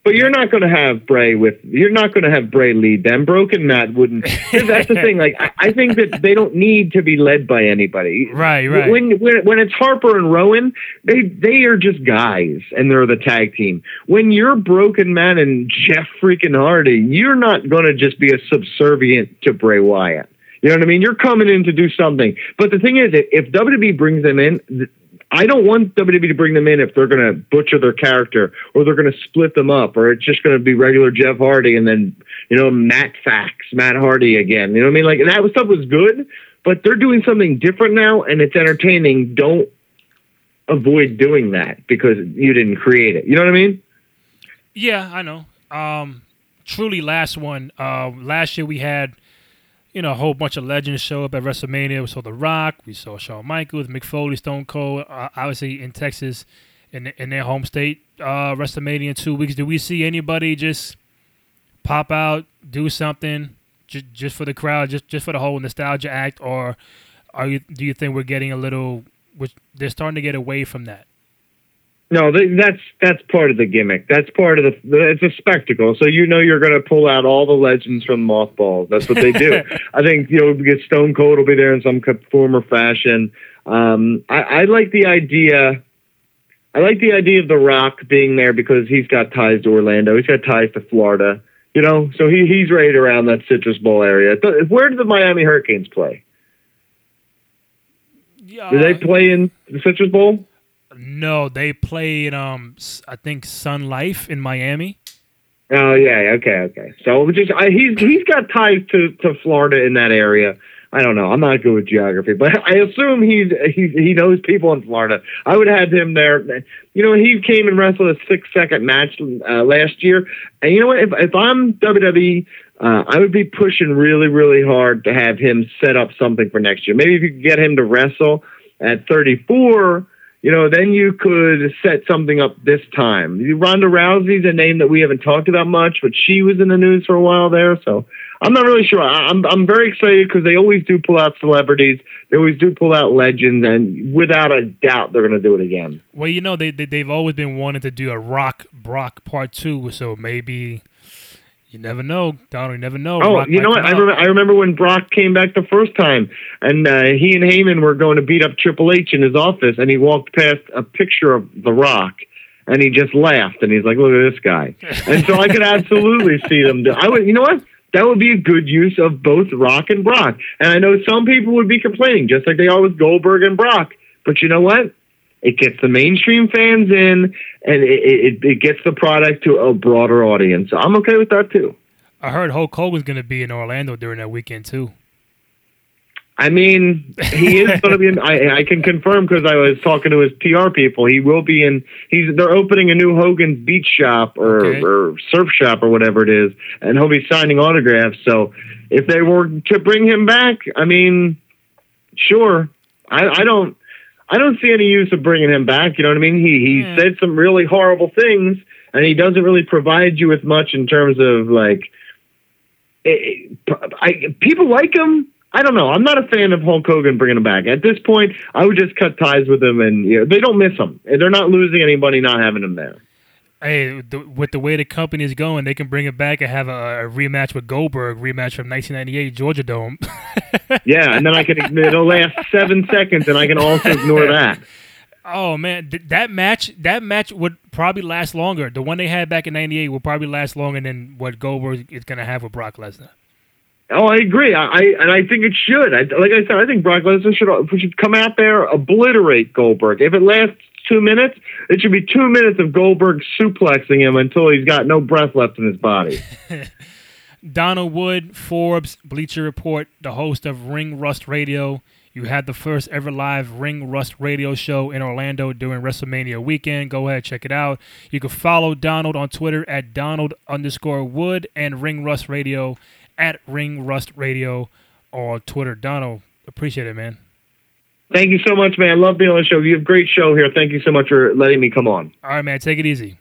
but you're not going to have Bray with. You're not going to have Bray lead them. Broken Matt wouldn't. That's the thing. Like I, I think that they don't need to be led by anybody. Right, right. When when when it's Harper and Rowan, they they are just guys, and they're the tag team. When you're Broken Matt and Jeff freaking Hardy, you're not going to just be a subservient to Bray Wyatt. You know what I mean? You're coming in to do something. But the thing is, if WWE brings them in, I don't want WWE to bring them in if they're going to butcher their character or they're going to split them up or it's just going to be regular Jeff Hardy and then, you know, Matt Fax, Matt Hardy again. You know what I mean? Like, that stuff was good, but they're doing something different now and it's entertaining. Don't avoid doing that because you didn't create it. You know what I mean? Yeah, I know. Um, truly, last one. Uh, last year we had you know, a whole bunch of legends show up at WrestleMania. We saw The Rock, we saw Shawn Michaels, Mick Foley, Stone Cold, uh, obviously in Texas, in in their home state. Uh, WrestleMania in two weeks. Do we see anybody just pop out, do something, just just for the crowd, just just for the whole nostalgia act, or are you? Do you think we're getting a little? Which they're starting to get away from that? No, that's that's part of the gimmick. That's part of the. It's a spectacle, so you know you're going to pull out all the legends from mothballs. That's what they do. *laughs* I think you know, get Stone Cold will be there in some form or fashion. Um, I, I like the idea. I like the idea of The Rock being there because he's got ties to Orlando. He's got ties to Florida. You know, so he he's right around that Citrus Bowl area. Where do the Miami Hurricanes play? Yeah, do they play in the Citrus Bowl? No, they played um I think Sun Life in Miami. Oh yeah, okay, okay. So just I, he's he's got ties to to Florida in that area. I don't know. I'm not good with geography, but *laughs* I assume he's he he knows people in Florida. I would have him there. You know, he came and wrestled a six second match uh, last year, and you know what? If if I'm WWE, uh, I would be pushing really really hard to have him set up something for next year. Maybe if you could get him to wrestle at 34 you know, then you could set something up this time. Ronda Rousey's a name that we haven't talked about much, but she was in the news for a while there. So I'm not really sure. I'm I'm very excited because they always do pull out celebrities. They always do pull out legends, and without a doubt, they're going to do it again. Well, you know, they, they they've always been wanting to do a Rock Brock Part Two, so maybe you never know, Donald. You never know. Oh, Brock you know what? I remember, I remember when Brock came back the first time, and uh, he and Heyman were going to beat up Triple H in his office, and he walked past a picture of The Rock, and he just laughed, and he's like, "Look at this guy." *laughs* and so I could absolutely see them. Do, I would, you know what? That would be a good use of both Rock and Brock. And I know some people would be complaining, just like they are with Goldberg and Brock. But you know what? It gets the mainstream fans in, and it, it, it gets the product to a broader audience. So I'm okay with that too. I heard Hulk Hogan's going to be in Orlando during that weekend too. I mean, he is *laughs* going to be in. I, I can confirm because I was talking to his PR people. He will be in. He's they're opening a new Hogan's Beach Shop or, okay. or Surf Shop or whatever it is, and he'll be signing autographs. So if they were to bring him back, I mean, sure. I, I don't. I don't see any use of bringing him back. You know what I mean? He he yeah. said some really horrible things, and he doesn't really provide you with much in terms of like. It, I people like him. I don't know. I'm not a fan of Hulk Hogan bringing him back. At this point, I would just cut ties with him, and you know, they don't miss him. They're not losing anybody not having him there hey, the, with the way the company is going, they can bring it back and have a, a rematch with Goldberg, rematch from 1998 Georgia Dome. *laughs* yeah, and then I can it'll last seven seconds, and I can also ignore that. Oh man, Th- that match that match would probably last longer. The one they had back in '98 will probably last longer than what Goldberg is going to have with Brock Lesnar. Oh, I agree. I, I and I think it should. I, like I said, I think Brock Lesnar should should come out there obliterate Goldberg. If it lasts two minutes, it should be two minutes of Goldberg suplexing him until he's got no breath left in his body. *laughs* Donald Wood, Forbes, Bleacher Report, the host of Ring Rust Radio. You had the first ever live Ring Rust radio show in Orlando during WrestleMania weekend. Go ahead, check it out. You can follow Donald on Twitter at Donald underscore Wood and Ring Rust Radio at Ring Rust Radio on Twitter. Donald, appreciate it, man. Thank you so much, man. Love being on the show. You have a great show here. Thank you so much for letting me come on. All right, man. Take it easy.